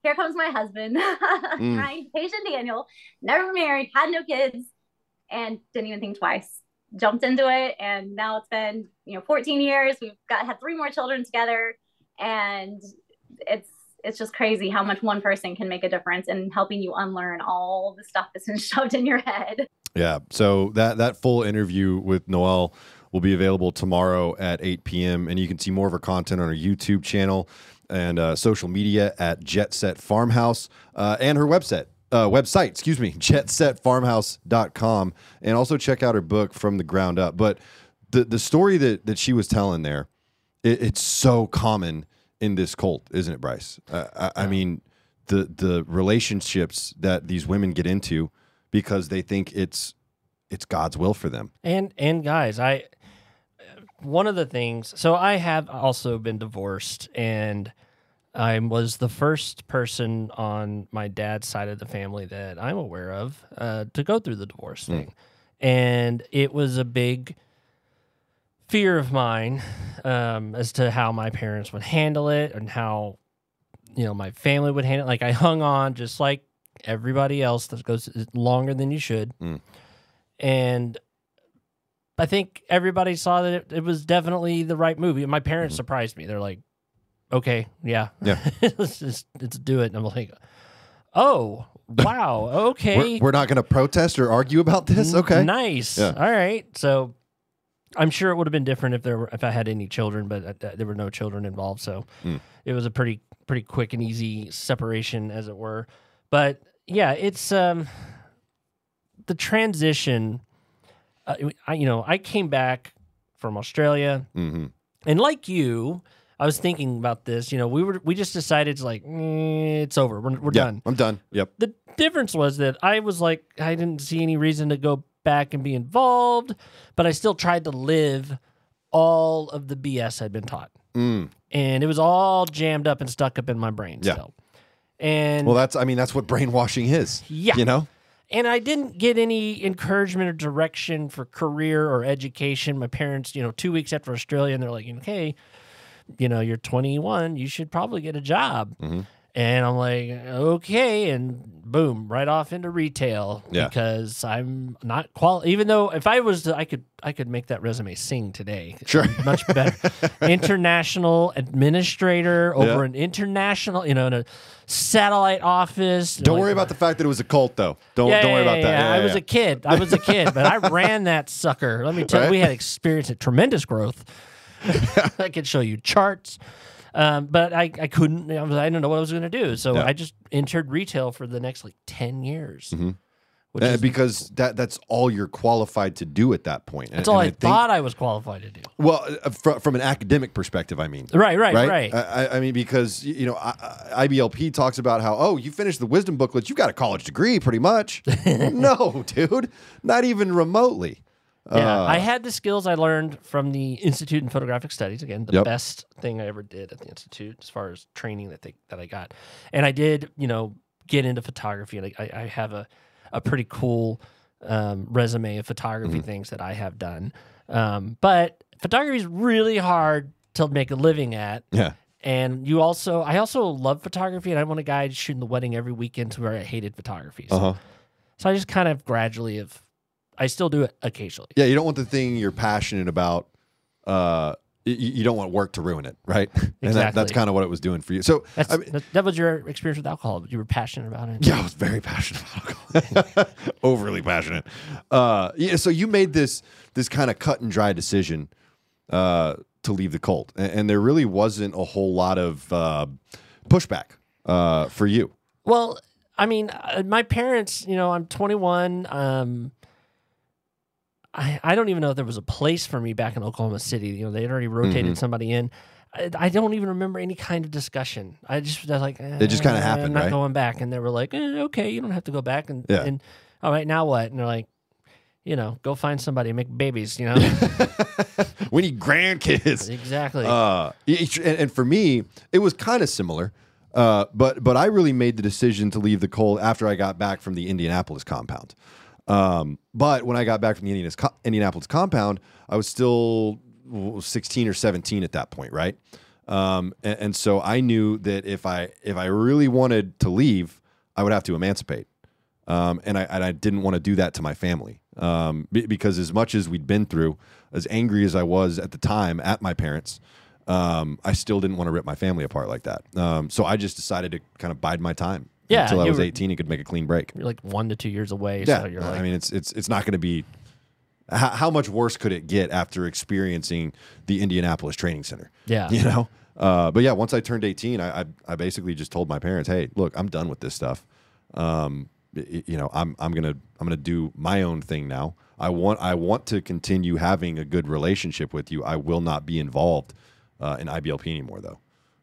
here comes my husband, Mm. patient Daniel, never married, had no kids, and didn't even think twice. Jumped into it, and now it's been you know 14 years. We've got had three more children together, and it's it's just crazy how much one person can make a difference in helping you unlearn all the stuff that's been shoved in your head. Yeah. So that that full interview with Noell will be available tomorrow at 8 p.m. And you can see more of her content on her YouTube channel and uh, social media at Jett Set Farmhouse uh, and her website. Uh, website, excuse me, jettsetfarmhouse.com. And also check out her book from the ground up. But the the story that that she was telling there, it, it's so common in this cult, isn't it, Brice? Uh, I, I mean, the the relationships that these women get into because they think it's it's God's will for them. And and guys, I one of the things. So I have also been divorced, and I was the first person on my dad's side of the family that I'm aware of uh, to go through the divorce thing, and it was a big fear of mine um, as to how my parents would handle it and how you know my family would handle it. Like I hung on just like everybody else that goes longer than you should, Mm. and I think everybody saw that it, it was definitely the right movie. My parents surprised me. They're like, "Okay, yeah, Yeah. let's just let's do it." And I'm like, "Oh, wow, okay, We're, we're not going to protest or argue about this. Okay. nice, Yeah. all right." So I'm sure it would have been different if there were if I had any children, but uh, there were no children involved, so Hmm. it was a pretty pretty quick and easy separation, as it were. But yeah, it's um the transition. Uh, I you know I came back from Australia, hmm and like you. I was thinking about this. You know, we were we just decided to like "Mm, it's over. We're, we're Yeah, done I'm done. Yep. the difference was that I was like, I didn't see any reason to go back and be involved, but I still tried to live all of the BS I'd been taught. Mm. And it was all jammed up and stuck up in my brain Yeah. still. And Well, that's I mean that's what brainwashing is. Yeah. You know. and I didn't get any encouragement or direction for career or education. My parents, you know, two weeks after Australia, and they're like, okay, you know, you're 21, you should probably get a job. Mhm. And I'm like, okay, and boom, right off into retail Yeah. because I'm not qual. Even though if I was, I could, I could make that resume sing today. Sure. much better. international administrator over Yeah. an international, you know, in a satellite office. Don't Like, worry about the fact that it was a cult, though. Don't yeah, don't worry about that. I was a kid. I was a kid, but I ran that sucker. Let me tell Right? you, we had experienced a tremendous growth. I could show you charts. Um, but I, I couldn't, I, was, I didn't know what I was going to do. So Yeah. I just entered retail for the next like 10 years. Mhm. Which Uh, is, because that that's all you're qualified to do at that point. that's And- all and I, think- thought I was qualified to do. Well, uh, fr- from an academic perspective, I mean. Right, right, right. right? I, I- I mean, because you know, I, I- IBLP talks about how oh, you finished the wisdom booklet, you got a college degree, pretty much. no, dude, not even remotely. Yeah, Uh, I had the skills I learned from the Institute in Photographic Studies. Again, the Yep. best thing I ever did at the institute as far as training that they that I got, and I did, you know, get into photography, and I, I have a a pretty cool um, resume of photography Mm-hmm. things that I have done. Um, but photography is really hard to make a living at. yeah, And you also, I also love photography, and I want a guy shooting the wedding every weekend to where I hated photography. So, uh huh. so I just kind of gradually have, I still do it occasionally. Yeah, you don't want the thing you're passionate about. Uh, y- y- you don't want work to ruin it, right? and that, that's kind of what it was doing for you. So, That's, I mean, that, that was your experience with alcohol. You were passionate about it. Yeah, I was very passionate about alcohol. Overly passionate. Uh, yeah, so you made this this kind of cut and dry decision uh, to leave the cult, and, and there really wasn't a whole lot of uh, pushback uh, for you. Well, I mean, uh, my parents, you know, I'm 21. Um, I, I don't even know if there was a place for me back in Oklahoma City. You know, they had already rotated Mhm. somebody in. I, I don't even remember any kind of discussion. I just was like, It just kinda "Eh, happened, I'm not right? going back. And they were like, eh, okay, you don't have to go back. And, Yeah. and all right, now what? And they're like, you know, go find somebody, make babies, you know? we need grandkids. exactly. Uh, and, and for me, it was kind of similar. Uh, but but I really made the decision to leave the coal after I got back from the Indianapolis compound. Um, but when I got back from the Indianapolis, compound, I was still 16 or 17 at that point, right? Um, and, and so I knew that if I if I really wanted to leave, I would have to emancipate. Um, and I and I didn't want to do that to my family um, be- because as much as we'd been through, as angry as I was at the time at my parents, um, I still didn't want to rip my family apart like that. Um, so I just decided to kind of bide my time Yeah, until I was were- 18 and could make a clean break. You're like one to two years away. Yeah, So you're I mean, it's it's it's not going to be. How, how much worse could it get after experiencing the Indianapolis Training Center? Yeah. you know. Uh, but yeah, once I turned 18, I, I I basically just told my parents, "Hey, look, I'm done with this stuff. Um, you know, I'm I'm gonna I'm gonna do my own thing now. I want I want to continue having a good relationship with you. I will not be involved uh, in IBLP anymore, though.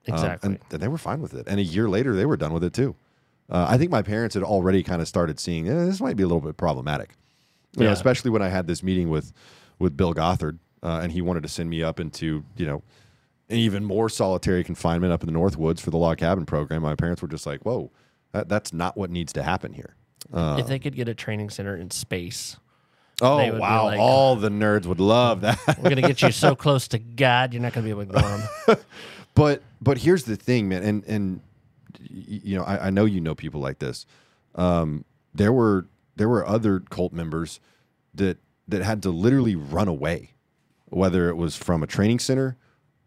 Um, Exactly. and, and they were fine with it. And a year later, they were done with it too. Uh, I think my parents had already kind of started seeing eh, this might be a little bit problematic. You know, especially when I had this meeting with with Bill Gothard, uh, and he wanted to send me up into you know an even more solitary confinement up in the Northwoods for the log cabin program. My parents were just like, "Whoa, that, that's not what needs to happen here." Uh, if they could get a training center in space, oh they would be wow, like- all the nerds would love that. we're gonna get you so close to God, you're not gonna be able to ignore them. but but here's the thing, man, and and you know I, I know you know people like this. Um, there were there were other cult members that that had to literally run away, whether it was from a training center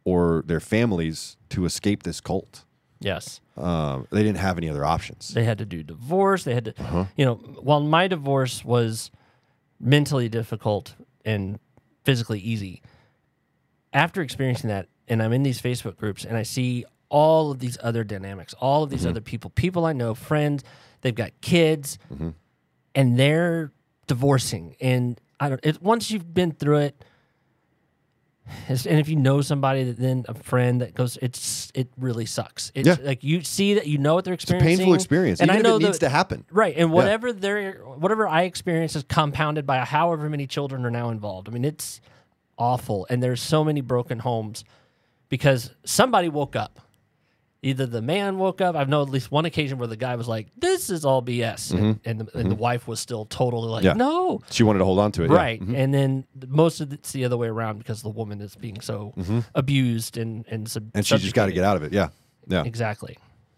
or their families to escape this cult. Yes. Um, they didn't have any other options. They had to do divorce. They had to, Uh-huh. you know, while my divorce was mentally difficult and physically easy, after experiencing that, and I'm in these Facebook groups and I see all of these other dynamics, all of these Mm-hmm. other people, people I know, friends, they've got kids, Mm-hmm. and they're divorcing. And I don't, it, once you've been through it, and if you know somebody that then a friend that goes, it's it really sucks. It's Yeah. like you see that you know what they're experiencing. It's a painful experience, and even I know it needs to happen. Right, and whatever they're whatever I experience is compounded by however many children are now involved. I mean, it's awful, and there's so many broken homes because somebody woke up. Either the man woke up. I've known at least one occasion where the guy was like, "This is all BS," and, and, the, and the wife was still totally like, Mm-hmm. Yeah. "No." She wanted to hold on to it, yeah. Right, and then most of it's the other way around because the woman is being so abused and and sub- Mm-hmm. and she just got to get out of it. Yeah, yeah. exactly.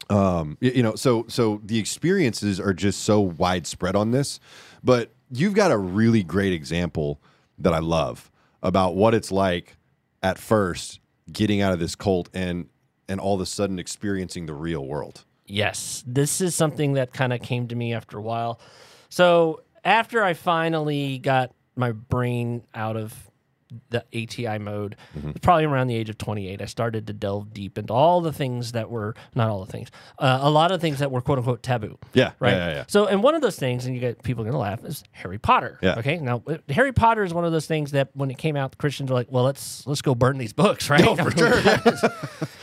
um you know so so the experiences are just so widespread on this but you've got a really great example that i love about what it's like at first getting out of this cult and and all of a sudden experiencing the real world Yes, this is something that kind of came to me after a while. So after I finally got my brain out of the ATI mode, probably around the age of 28, I started to delve deep into all the things that were not all the things, uh, a lot of things that were quote unquote taboo. Yeah, right. yeah, yeah, yeah. So, and one of those things, and you get people gonna laugh, is Harry Potter. Yeah. Okay. Now, uh, Harry Potter is one of those things that when it came out, the Christians were like, "Well, let's let's go burn these books, right?" for sure,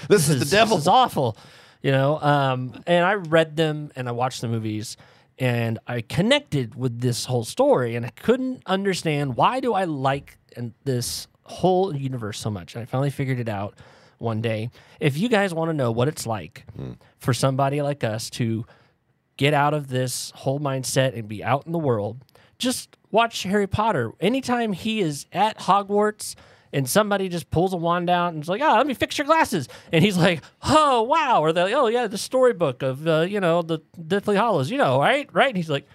this is the devil This is awful, you know. Um, and I read them and I watched the movies, and I connected with this whole story, and I couldn't understand why do I like and this whole universe so much. And I finally figured it out one day. If you guys want to know what it's like hmm. for somebody like us to get out of this whole mindset and be out in the world, just watch Harry Potter. Anytime he is at Hogwarts and somebody just pulls a wand out and is like, "Oh, let me fix your glasses," and he's like, "Oh, wow," or they're like, "Oh, yeah, the storybook of uh, you know the Deathly Hallows, you know, right, right?" And he's like,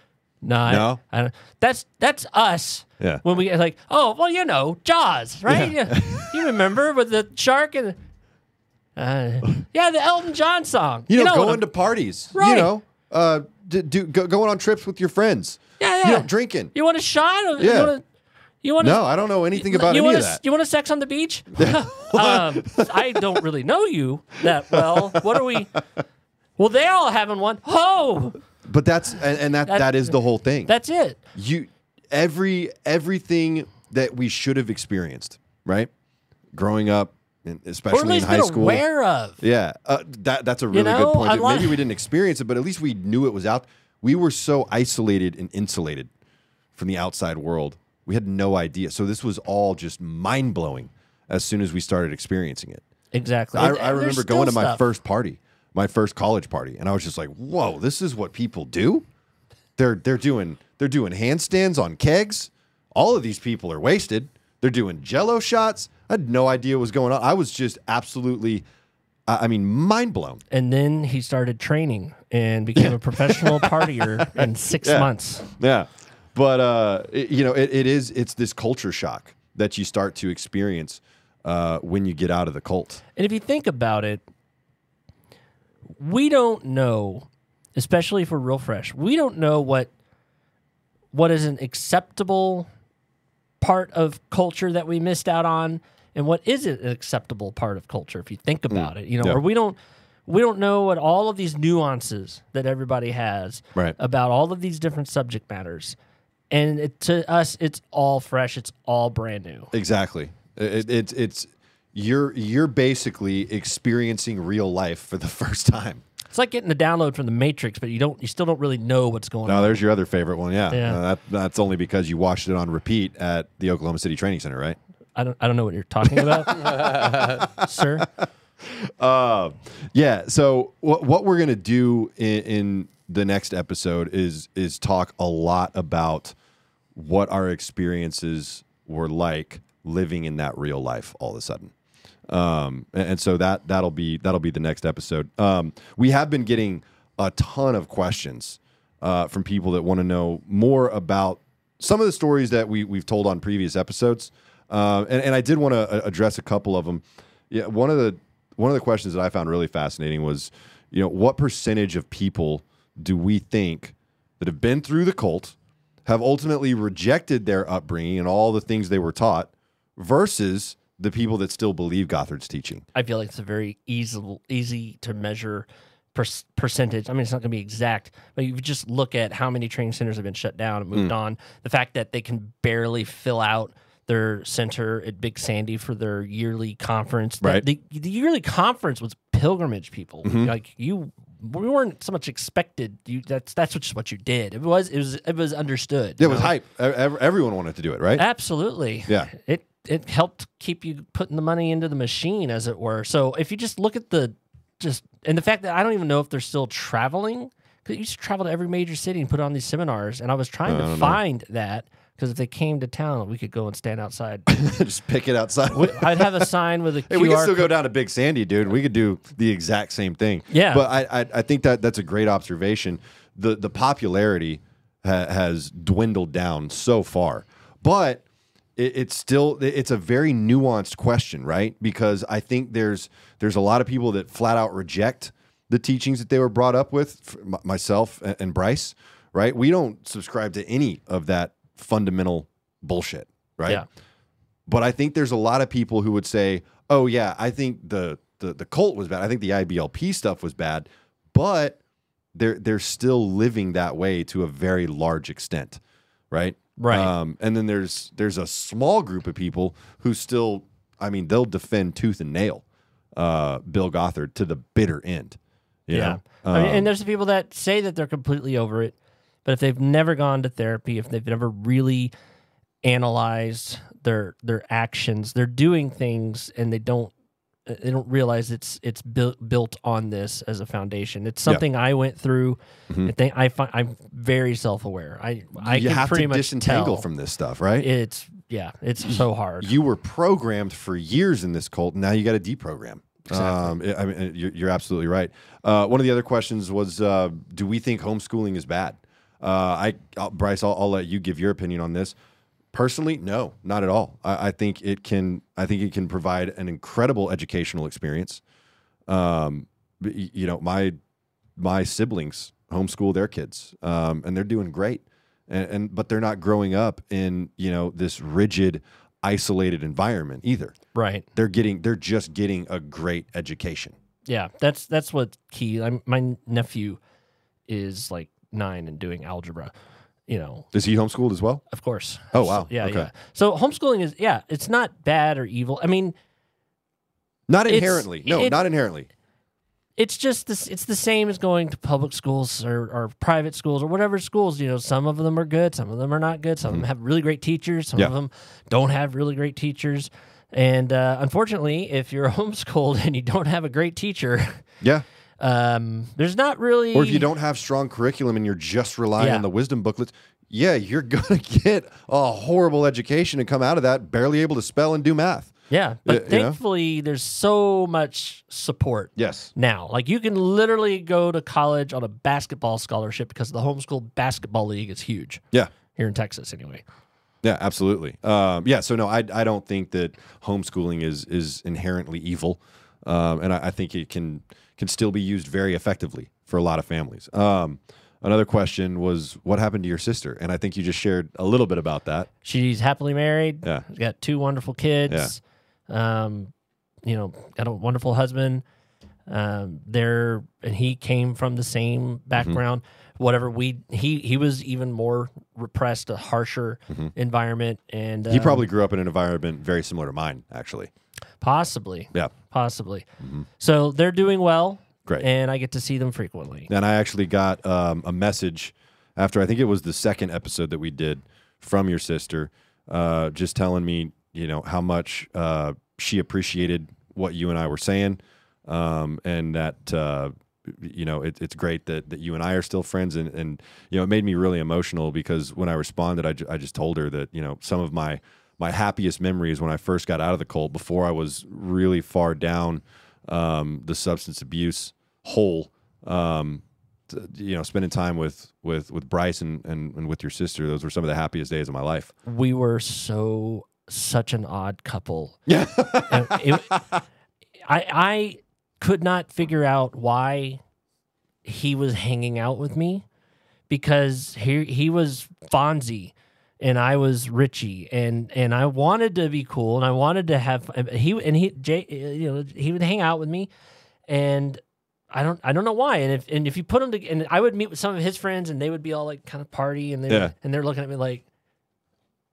"No, I- No? I, don't. that's that's us." Yeah. When we like, oh, well, you know, Jaws, right? Yeah. you remember with the shark and. Uh, yeah, the Elton John song. you know, what going to parties Right. you know uh d- do, go, going on trips with your friends Yeah, you yeah. know drinking You want a shot? Or Yeah. You want, you want no i don't know anything about you any of that You want a sex on the beach? um, I don't really know you that well. What are we? Well, they're all having one. Oh, but that's and, and that, That- that is the whole thing that's it. you every everything that we should have experienced, right? Growing up, and Or at especially in high school. aware of. Yeah, uh, that that's a really know, good point. Like- Maybe we didn't experience it, but at least we knew it was out. We were so isolated and insulated from the outside world. We had no idea. So this was all just mind blowing as soon as we started experiencing it. Exactly. I, I remember going to my stuff. first party, my first college party, and I was just like, "Whoa, this is what people do." they're they're doing they're doing handstands on kegs. All of these people are wasted. They're doing jello shots. I had no idea what was going on. I was just absolutely I mean mind blown. And then he started training and became a professional partier in six Yeah. months. Yeah. But uh it- you know, it, it is it's this culture shock that you start to experience uh when you get out of the cult. And if you think about it, we don't know, especially if we're real fresh, we don't know what what is an acceptable part of culture that we missed out on and what isn't an acceptable part of culture if you think about it. You know, yeah. or we don't we don't know what all of these nuances that everybody has Right. about all of these different subject matters. And it, to us, it's all fresh. It's all brand new. Exactly. It, it's it's you're you're basically experiencing real life for the first time. It's like getting a download from the Matrix, but you don't, you still don't really know what's going on. No, there's your other favorite one. Yeah, Yeah. Uh, that, that's only because you watched it on repeat at the Oklahoma City Training Center, right? I don't, I don't know what you're talking about, sir. Uh, yeah. So what what we're gonna do in, in the next episode is is talk a lot about what our experiences were like living in that real life all of a sudden. Um, and, and so that that'll be that'll be the next episode. Um, we have been getting a ton of questions uh, from people that want to know more about some of the stories that we we've told on previous episodes. Uh, and, and I did want to address a couple of them. Yeah, one of the one of the questions that I found really fascinating was, you know, what percentage of people do we think that have been through the cult have ultimately rejected their upbringing and all the things they were taught versus the people that still believe Gothard's teaching? I feel like it's a very easy, easy to measure per- percentage. I mean, it's not going to be exact, but you just look at how many training centers have been shut down and Mm. moved on. The fact that they can barely fill out their center at Big Sandy for their yearly conference. Right. The, the yearly conference was pilgrimage people. Mhm. Like you, we weren't so much expected. You that's that's just what you did. It was it was it was understood. It was hype. Everyone wanted to do it, right? Absolutely. Yeah. It it helped keep you putting the money into the machine, as it were. So if you just look at the just and the fact that I don't even know if they're still traveling because you used to travel to every major city and put on these seminars, and I was trying I to know. find that because if they came to town, we could go and stand outside. Just pick it outside. I'd have a sign with a Hey, we can QR still go down to Big Sandy, dude. We could do the exact same thing. Yeah. but I I, I think that that's a great observation. the The popularity ha- has dwindled down so far, but it, it's still it's a very nuanced question, right? Because I think there's there's a lot of people that flat out reject the teachings that they were brought up with. Myself and Brice, right? We don't subscribe to any of that fundamental bullshit, right? Yeah. But I think there's a lot of people who would say, "Oh yeah, I think the the the cult was bad. I think the IBLP stuff was bad." But they're they're still living that way to a very large extent, right? Right. Um, and then there's there's a small group of people who still, I mean, they'll defend tooth and nail uh, Bill Gothard to the bitter end. you yeah. know? I mean, Um, and there's the people that say that they're completely over it, but if they've never gone to therapy, if they've never really analyzed their their actions, they're doing things and they don't they don't realize it's it's built built on this as a foundation. It's Yeah. something I went through. Mhm. I think I find I'm very self aware. I I you have to disentangle from this stuff, right? It's yeah, it's so hard. You were programmed for years in this cult. And now you got to deprogram. Um, I I mean, you're, you're absolutely right. Uh, one of the other questions was, uh, do we think homeschooling is bad? Uh, I, I'll, Brice, I'll, I'll let you give your opinion on this. Personally, no, not at all. I, I think it can. I think it can provide an incredible educational experience. Um, you know, my my siblings homeschool their kids, um, and they're doing great. And, and but they're not growing up in you know this rigid, isolated environment either. right. They're getting they're just getting a great education. Yeah, that's that's what's key. I'm, my nephew is like nine and doing algebra. You know, Is he homeschooled as well? of course. Oh, wow. So- yeah, Okay. yeah. So homeschooling is yeah, it's not bad or evil. I mean, Not inherently. no, it- not inherently. it's just this. It's the same as going to public schools or, or private schools or whatever schools. You know, some of them are good, some of them are not good. Some of them have really great teachers, some. Yeah. of them don't have really great teachers. And uh, unfortunately, if you're homeschooled and you don't have a great teacher, Yeah. Um, there's not really, Or if you don't have strong curriculum and you're just relying Yeah. on the wisdom booklets, yeah, you're gonna get a horrible education and come out of that barely able to spell and do math. yeah. y- But you know? thankfully, there's so much support Yes. now. Like you can literally go to college on a basketball scholarship because the homeschool basketball league is huge Yeah. here in Texas, anyway. Yeah, absolutely. Um, yeah, so no, I, I don't think that homeschooling is is inherently evil, um, and I, I think it can can still be used very effectively for a lot of families. Um, another question was, what happened to your sister? And I think you just shared a little bit about that. She's happily married. Yeah. She's got two wonderful kids. Um, you know, got a wonderful husband. Um, there and he came from the same background. Whatever we he he was even more repressed, a harsher environment, and He um, probably grew up in an environment very similar to mine, actually. possibly Yeah, possibly. So they're doing well, great. and I get to see them frequently. And I actually got um, a message after I think it was the second episode that we did from your sister, uh, just telling me, you know, how much uh, she appreciated what you and I were saying, um, and that uh, you know it, it's great that, that you and I are still friends, and, and you know it made me really emotional because when I responded, I, ju- I just told her that you know some of my my happiest memories when I first got out of the cult before I was really far down um, the substance abuse hole. Um, t- you know, spending time with with with Brice and, and and with your sister, those were some of the happiest days of my life. We were so such an odd couple. Yeah, And it- I I could not figure out why he was hanging out with me because he he was Fonzie and I was Richie and and I wanted to be cool and I wanted to have he and he Jay you know he would hang out with me and I don't I don't know why and if and if you put him to and I would meet with some of his friends and they would be all like kind of party and they Yeah. and they're looking at me like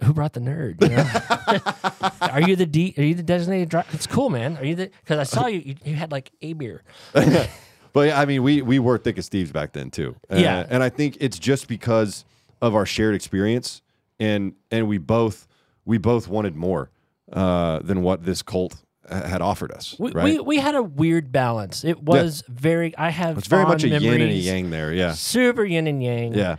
who brought the nerd? You know? are you the D? Are you the designated driver? It's cool, man. Are you the? Because I saw you, you. You had like a beer. but yeah, I mean, we we were thick as thieves back then too. Uh, Yeah. and I think it's just because of our shared experience, and and we both we both wanted more uh, than what this cult had offered us. We, right? we we had a weird balance. It was very. I have. it's very much a fond yin and a yang there. Yeah, Super yin and yang. yeah.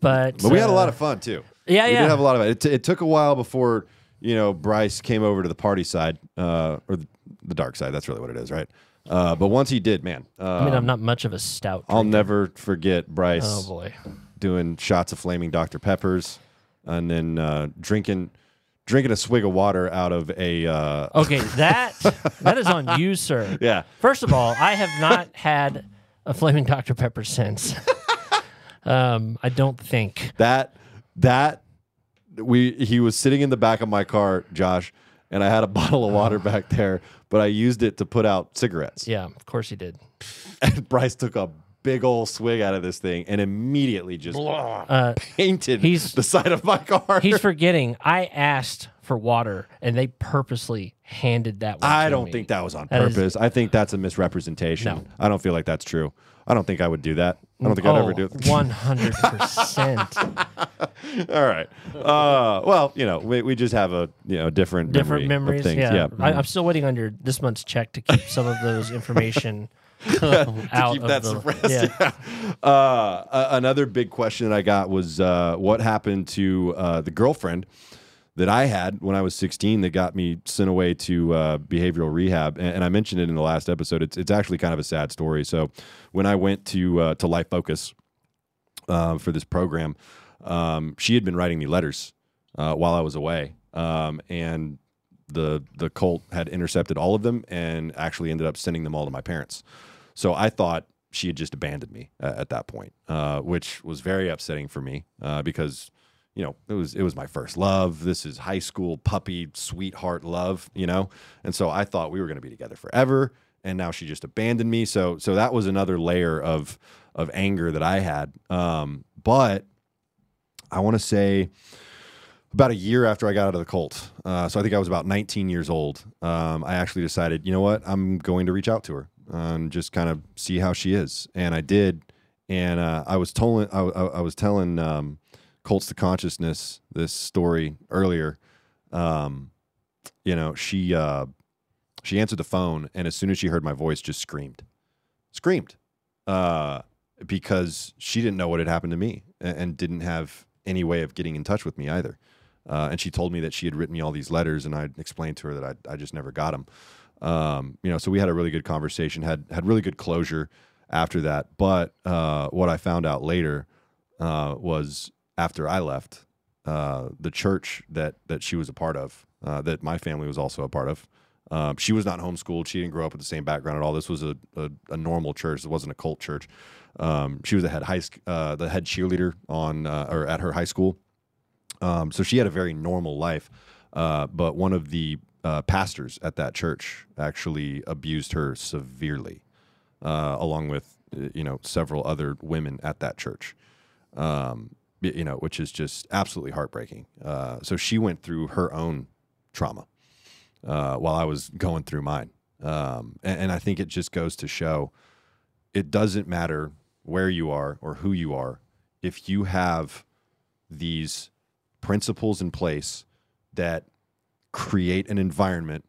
But But we had a uh, lot of fun too. Yeah, we yeah. did have a lot of it. It, it took a while before you know Brice came over to the party side uh, or the, the dark side. That's really what it is, right? Uh, but once he did, man, uh, I mean, I'm not much of a stout. I'll never forget Brice Oh boy. doing shots of flaming Dr Peppers, and then uh, drinking drinking a swig of water out of a. Uh, Okay, that that is on you, sir. Yeah, First of all, I have not had a flaming Dr Pepper since. um, I don't think. that that we he was sitting in the back of my car, Josh, and I had a bottle of water back there, but I used it to put out cigarettes. Yeah, of course he did. And Brice took a big old swig out of this thing and immediately just Uh, painted He's- the side of my car. He's forgetting. I asked for water, and they purposely handed that. One I to don't me. think that was on That is- purpose. I think that's a misrepresentation. No. I don't feel like that's true. I don't think I would do that. I don't think I'd ever do it. Oh, One hundred percent. All right. Uh, well, you know, we, we just have a you know different Different memory memories. things. Yeah, yeah. I, I'm still waiting on your this month's check to keep some of those information out keep of that the. suppressed. Yeah. Uh, a- another big question that I got was uh, what happened to uh, the girlfriend that I had when I was 16 that got me sent away to uh, behavioral rehab, and, and I mentioned it in the last episode. It's it's actually kind of a sad story. So when I went to uh, to Life Focus uh, for this program, um, she had been writing me letters uh, while I was away, um, and the the cult had intercepted all of them and actually ended up sending them all to my parents. So I thought she had just abandoned me at, at that point, uh, which was very upsetting for me uh, because you know it was it was my first love. This is high school puppy sweetheart love, you know, and so I thought we were going to be together forever. And now she just abandoned me. So so that was another layer of of anger that I had. Um, but I want to say about a year after I got out of the cult. Uh, so I think I was about 19 years old. Um, I actually decided, you know what, I'm going to reach out to her and just kind of see how she is, and I did. And uh, I was telling, I, I, was telling um, Cults to Consciousness this story earlier. Um, you know, she uh, she answered the phone, and as soon as she heard my voice, just screamed, screamed. uh, because she didn't know what had happened to me and, and didn't have any way of getting in touch with me either. Uh, and she told me that she had written me all these letters, and I explained to her that I, I just never got them. Um, you know, so we had a really good conversation, had had really good closure after that. But uh, what I found out later uh, was after I left, uh, the church that that she was a part of, uh, that my family was also a part of. Um, she was not homeschooled. She didn't grow up with the same background at all. This was a, a, a normal church. It wasn't a cult church. Um, she was the head high, uh, the head cheerleader on uh, or at her high school. Um, so she had a very normal life. Uh, but one of the uh, pastors at that church actually abused her severely, uh, along with uh, you know several other women at that church. Um, you know, which is just absolutely heartbreaking. So she went through her own trauma uh, while I was going through mine, um, and, and I think it just goes to show it doesn't matter where you are or who you are if you have these principles in place that create an environment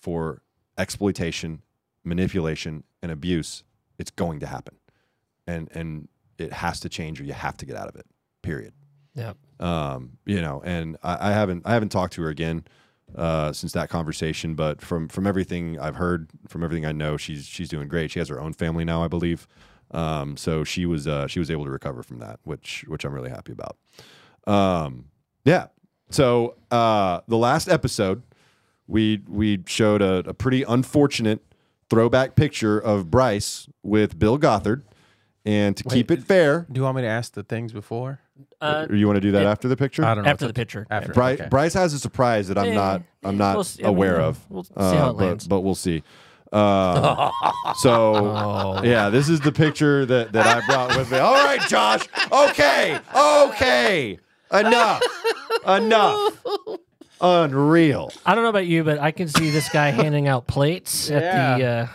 for exploitation, manipulation, and abuse, it's going to happen. And and it has to change or you have to get out of it. Period. Yeah. Um, you know, and I, I haven't I haven't talked to her again uh, since that conversation, but from from everything I've heard, from everything I know, she's she's doing great. She has her own family now, I believe. Um, so she was uh, she was able to recover from that, which which I'm really happy about. Um, yeah. So uh, the last episode, we we showed a, a pretty unfortunate throwback picture of Brice with Bill Gothard, and to keep it fair, Do you want me to ask the things before? Uh, or you want to do that it- after the picture? I don't know. after the picture. After. Brice, okay. Brice has a surprise that I'm not I'm not we'll see- I mean, aware of. we'll see Uh, how it but, lands. but we'll see. Uh, so Oh. yeah, this is the picture that, that I brought with me. All right, Josh. Okay, okay, enough, enough. Unreal. I don't know about you, but I can see this guy handing out plates at the. Uh,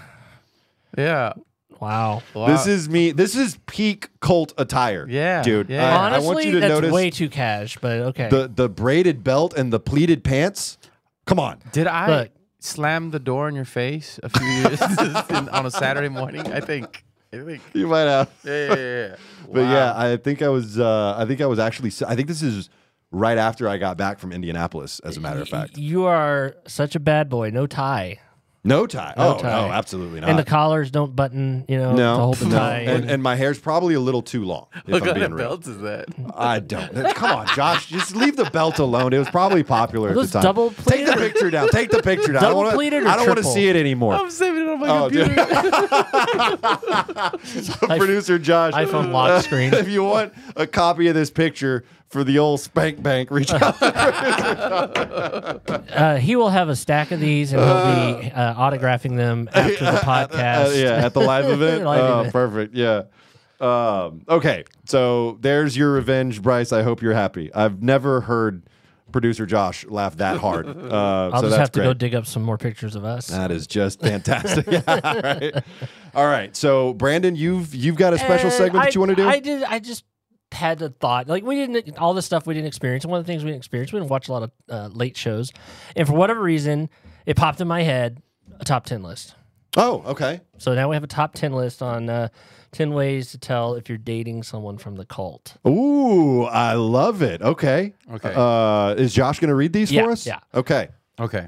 Yeah. Wow. Wow. This is me. This is peak cult attire. Yeah, dude. yeah. I, I Honestly, want you to that's notice way too cash, but okay. the the braided belt and the pleated pants. Come on. Did I Look. slam the door in your face a few years in- on a Saturday morning? I think. I think. You might have. Yeah, yeah, yeah, yeah. But Wow. yeah, I think I was. Uh, I think I was actually. I think this is right after I got back from Indianapolis. As a matter of fact, you are such a bad boy. No tie, no tie. No oh tie. no, absolutely not. and the collars don't button. You know, no, to hold the no. tie. And, and my hair's probably a little too long. If What I'm kind being of real. belt is that? I don't. Come on, Josh. Just leave the belt alone. It was probably popular at the time. double Take the picture down. Take the picture down. I Double don't wanna- pleated or I don't want to see it anymore. I'm saving it on my Oh, dude. computer. Producer Josh. iPhone lock screen. if you want a copy of this picture for the old spank bank, reach out. uh, he will have a stack of these, and he'll be uh, autographing them after the podcast. Uh, yeah, at the live event. Live oh, event. perfect. Yeah. Um, okay, so there's your revenge, Brice. I hope you're happy. I've never heard producer Josh laugh that hard. Uh, I'll so just that's have to great. go dig up some more pictures of us. That is just fantastic. yeah, right. All right. So Brandon, you've you've got a special Uh, segment I, that you want to do? I did. I just had a thought. Like we didn't all the stuff we didn't experience. One of the things we didn't experience, we didn't watch a lot of uh, late shows, and for whatever reason, it popped in my head a top ten list. oh, okay. So now we have a top ten list on uh, ten ways to tell if you're dating someone from the cult. Ooh, I love it. Okay. Okay. Uh, is Josh going to read these Yeah, for us? yeah. Okay. Okay.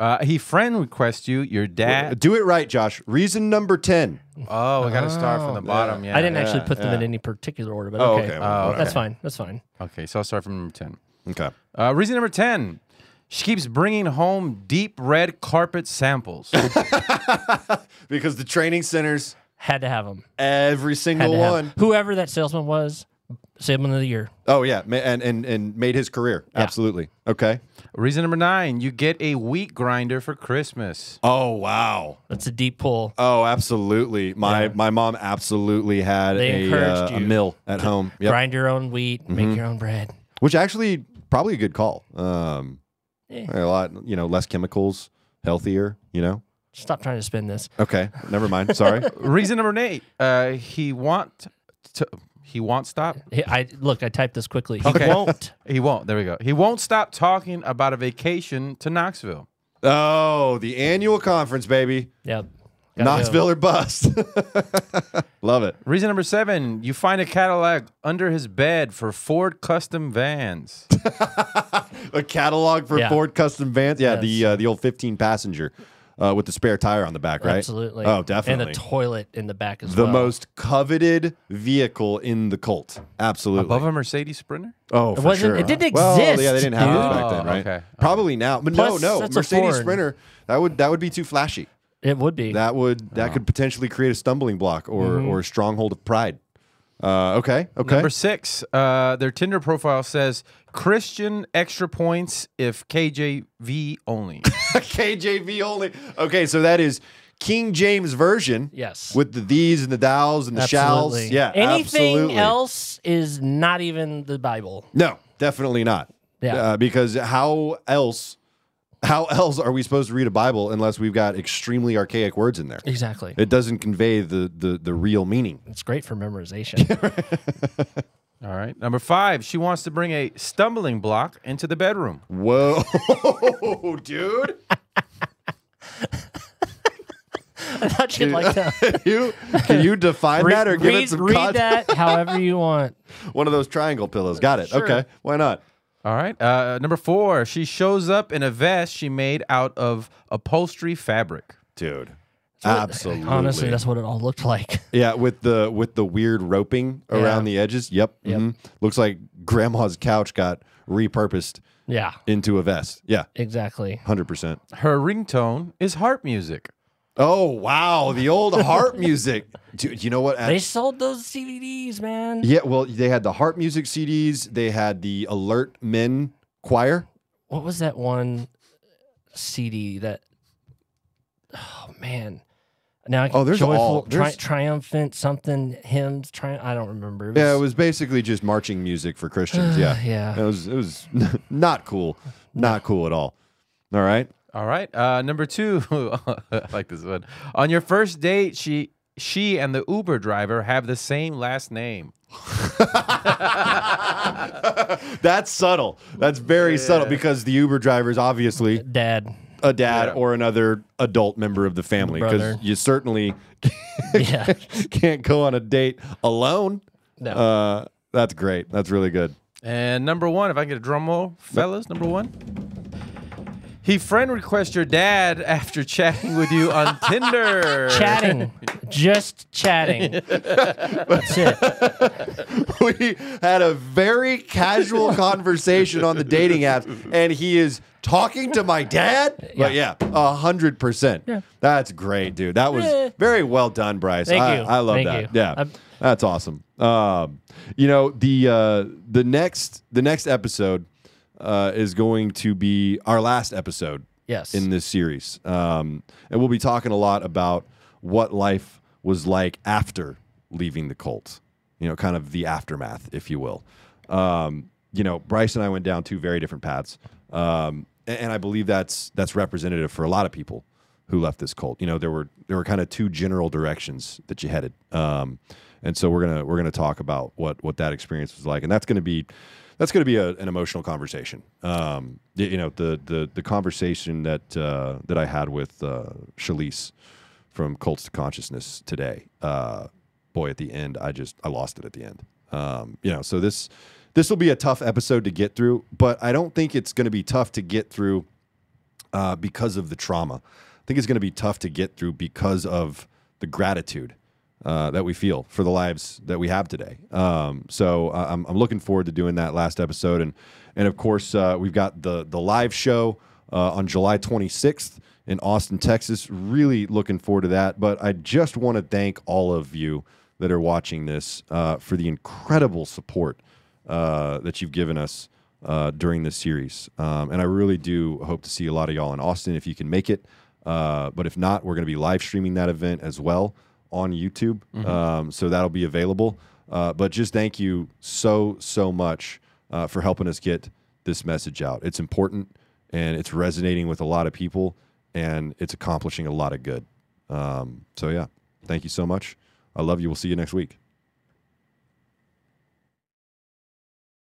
Uh, he friend requests you. Your dad. Do it right, Josh. Reason number 10. Oh, I got to start from the bottom. Yeah. I didn't actually yeah, put them in any particular order, but Oh, okay, okay. Oh, Well, okay. that's fine. That's fine. Okay, so I'll start from number ten. Okay. Uh, reason number ten. She keeps bringing home deep red carpet samples. Because the training centers, Had to have them. every Had single to have 'em. one. Whoever that salesman was, salesman of the year. Oh, yeah. Ma- And, and, and made his career. Absolutely. Okay. Reason number nine. You get a wheat grinder for Christmas. Oh, wow. That's a deep pull. Oh, absolutely. My Yeah. my mom absolutely had They a, uh, a mill at home. Yep. Grind your own wheat, make your own bread. Which actually probably a good call. Um, Eh. a lot, you know, less chemicals, healthier, you know. Stop trying to spin this. Okay, never mind. Sorry. reason number eight. Uh, he want to. He won't stop. He- I look. I typed this quickly. He Okay. won't. He won't. There we go. He won't stop talking about a vacation to Knoxville. oh, the annual conference, baby. Yep. Gotta Knoxville go. or bust. Love it. Reason number seven: you find a Cadillac under his bed for Ford custom vans. A catalog for Yeah. Ford custom vans. Yeah, Yes. the uh, the old 15 passenger uh, with the spare tire on the back, right? Absolutely. Oh, definitely. And a toilet in the back as the well. The most coveted vehicle in the Colt. Absolutely. Above a Mercedes Sprinter. Oh, It for wasn't- sure. it didn't Well, exist, yeah, they didn't have those back then, Oh, right? okay. Probably now, but Plus, no, no. Mercedes Sprinter. That would that would be too flashy. It would be. That would that could potentially create a stumbling block or Mm-hmm. or a stronghold of pride. Uh, okay, okay. Number six, uh, their Tinder profile says Christian extra points if KJV only. KJV only. Okay, so that is King James version. Yes. With the these and the thous and the Absolutely. shalls. Yeah. Anything absolutely. else is not even the Bible. No, definitely not. Yeah. Uh, because how else how else are we supposed to read a Bible unless we've got extremely archaic words in there? Exactly. It doesn't convey the the, the real meaning. It's great for memorization. All right. Number five, she wants to bring a stumbling block into the bedroom. Whoa, dude. I thought you'd like that. Can you can you define that or give read, it some read context? that however you want. One of those triangle pillows. Got it. Sure. Okay. Why not? All right. Uh, number four, she shows up in a vest she made out of upholstery fabric. Dude. Absolutely. Honestly, that's what it all looked like. Yeah, with the with the weird roping around the edges. Yep. Yep. mhm. Looks like grandma's couch got repurposed Yeah, into a vest. Yeah, exactly. 100%. Her ringtone is harp music. Oh, wow. The old harp music. Dude, you know what? They sold those CDs, man. yeah, well, they had the harp music CDs, they had the Alert Men choir. What was that one CD that? Oh man. Now I Oh, there's joyful, all- tri- there's- triumphant something hymns. Tri- I don't remember. Yeah, it was basically just marching music for Christians. Yeah. yeah. It was it was not cool. Not cool at all. All right. All right. Uh, number two, I like this one. On your first date, she she and the Uber driver have the same last name. That's subtle. That's very subtle because the Uber driver is obviously Dad. A dad Yeah. or another adult member of the family because you certainly Yeah. can't go on a date alone. No. Uh, that's great. That's really good. And number one, if I can get a drum roll, fellas, number one. He friend requests your dad after chatting with you on Tinder. chatting. Just chatting. That's it. we had a very casual conversation on the dating apps, and he is talking to my dad. But yeah, a hundred percent. That's great, dude. That was very well done, Brice. Thank I, you. I love Thank that. you. Yeah, I'm- that's awesome. Um, you know the uh, the next the next episode uh, is going to be our last episode Yes. in this series. Um, and we'll be talking a lot about what life was like after leaving the cult, you know, kind of the aftermath, if you will. Um, you know, Brice and I went down two very different paths. Um, and, and I believe that's that's representative for a lot of people who left this cult. You know, there were there were kind of two general directions that you headed. Um, and so we're gonna we're gonna talk about what what that experience was like, and that's gonna be that's going to be a, an emotional conversation. Um, you know, the the the conversation that uh, that I had with uh, Shalise from Cults to Consciousness today. Uh, boy, at the end, I just I lost it at the end. Um, you know, so this this will be a tough episode to get through, but I don't think it's going to be tough to get through uh, because of the trauma. I think it's going to be tough to get through because of the gratitude uh, that we feel for the lives that we have today. Um, so uh, I'm, I'm looking forward to doing that last episode, and and of course uh, we've got the the live show uh, on July 26th in Austin, Texas. Really looking forward to that. But I just want to thank all of you that are watching this uh, for the incredible support uh, that you've given us during this series. Um, and I really do hope to see a lot of y'all in Austin if you can make it. But if not, we're going to be live streaming that event as well on YouTube. Um, so that'll be available. Uh, but just thank you so, so much uh, for helping us get this message out. It's important and it's resonating with a lot of people and it's accomplishing a lot of good. Um, so, yeah, thank you so much. I love you. We'll see you next week.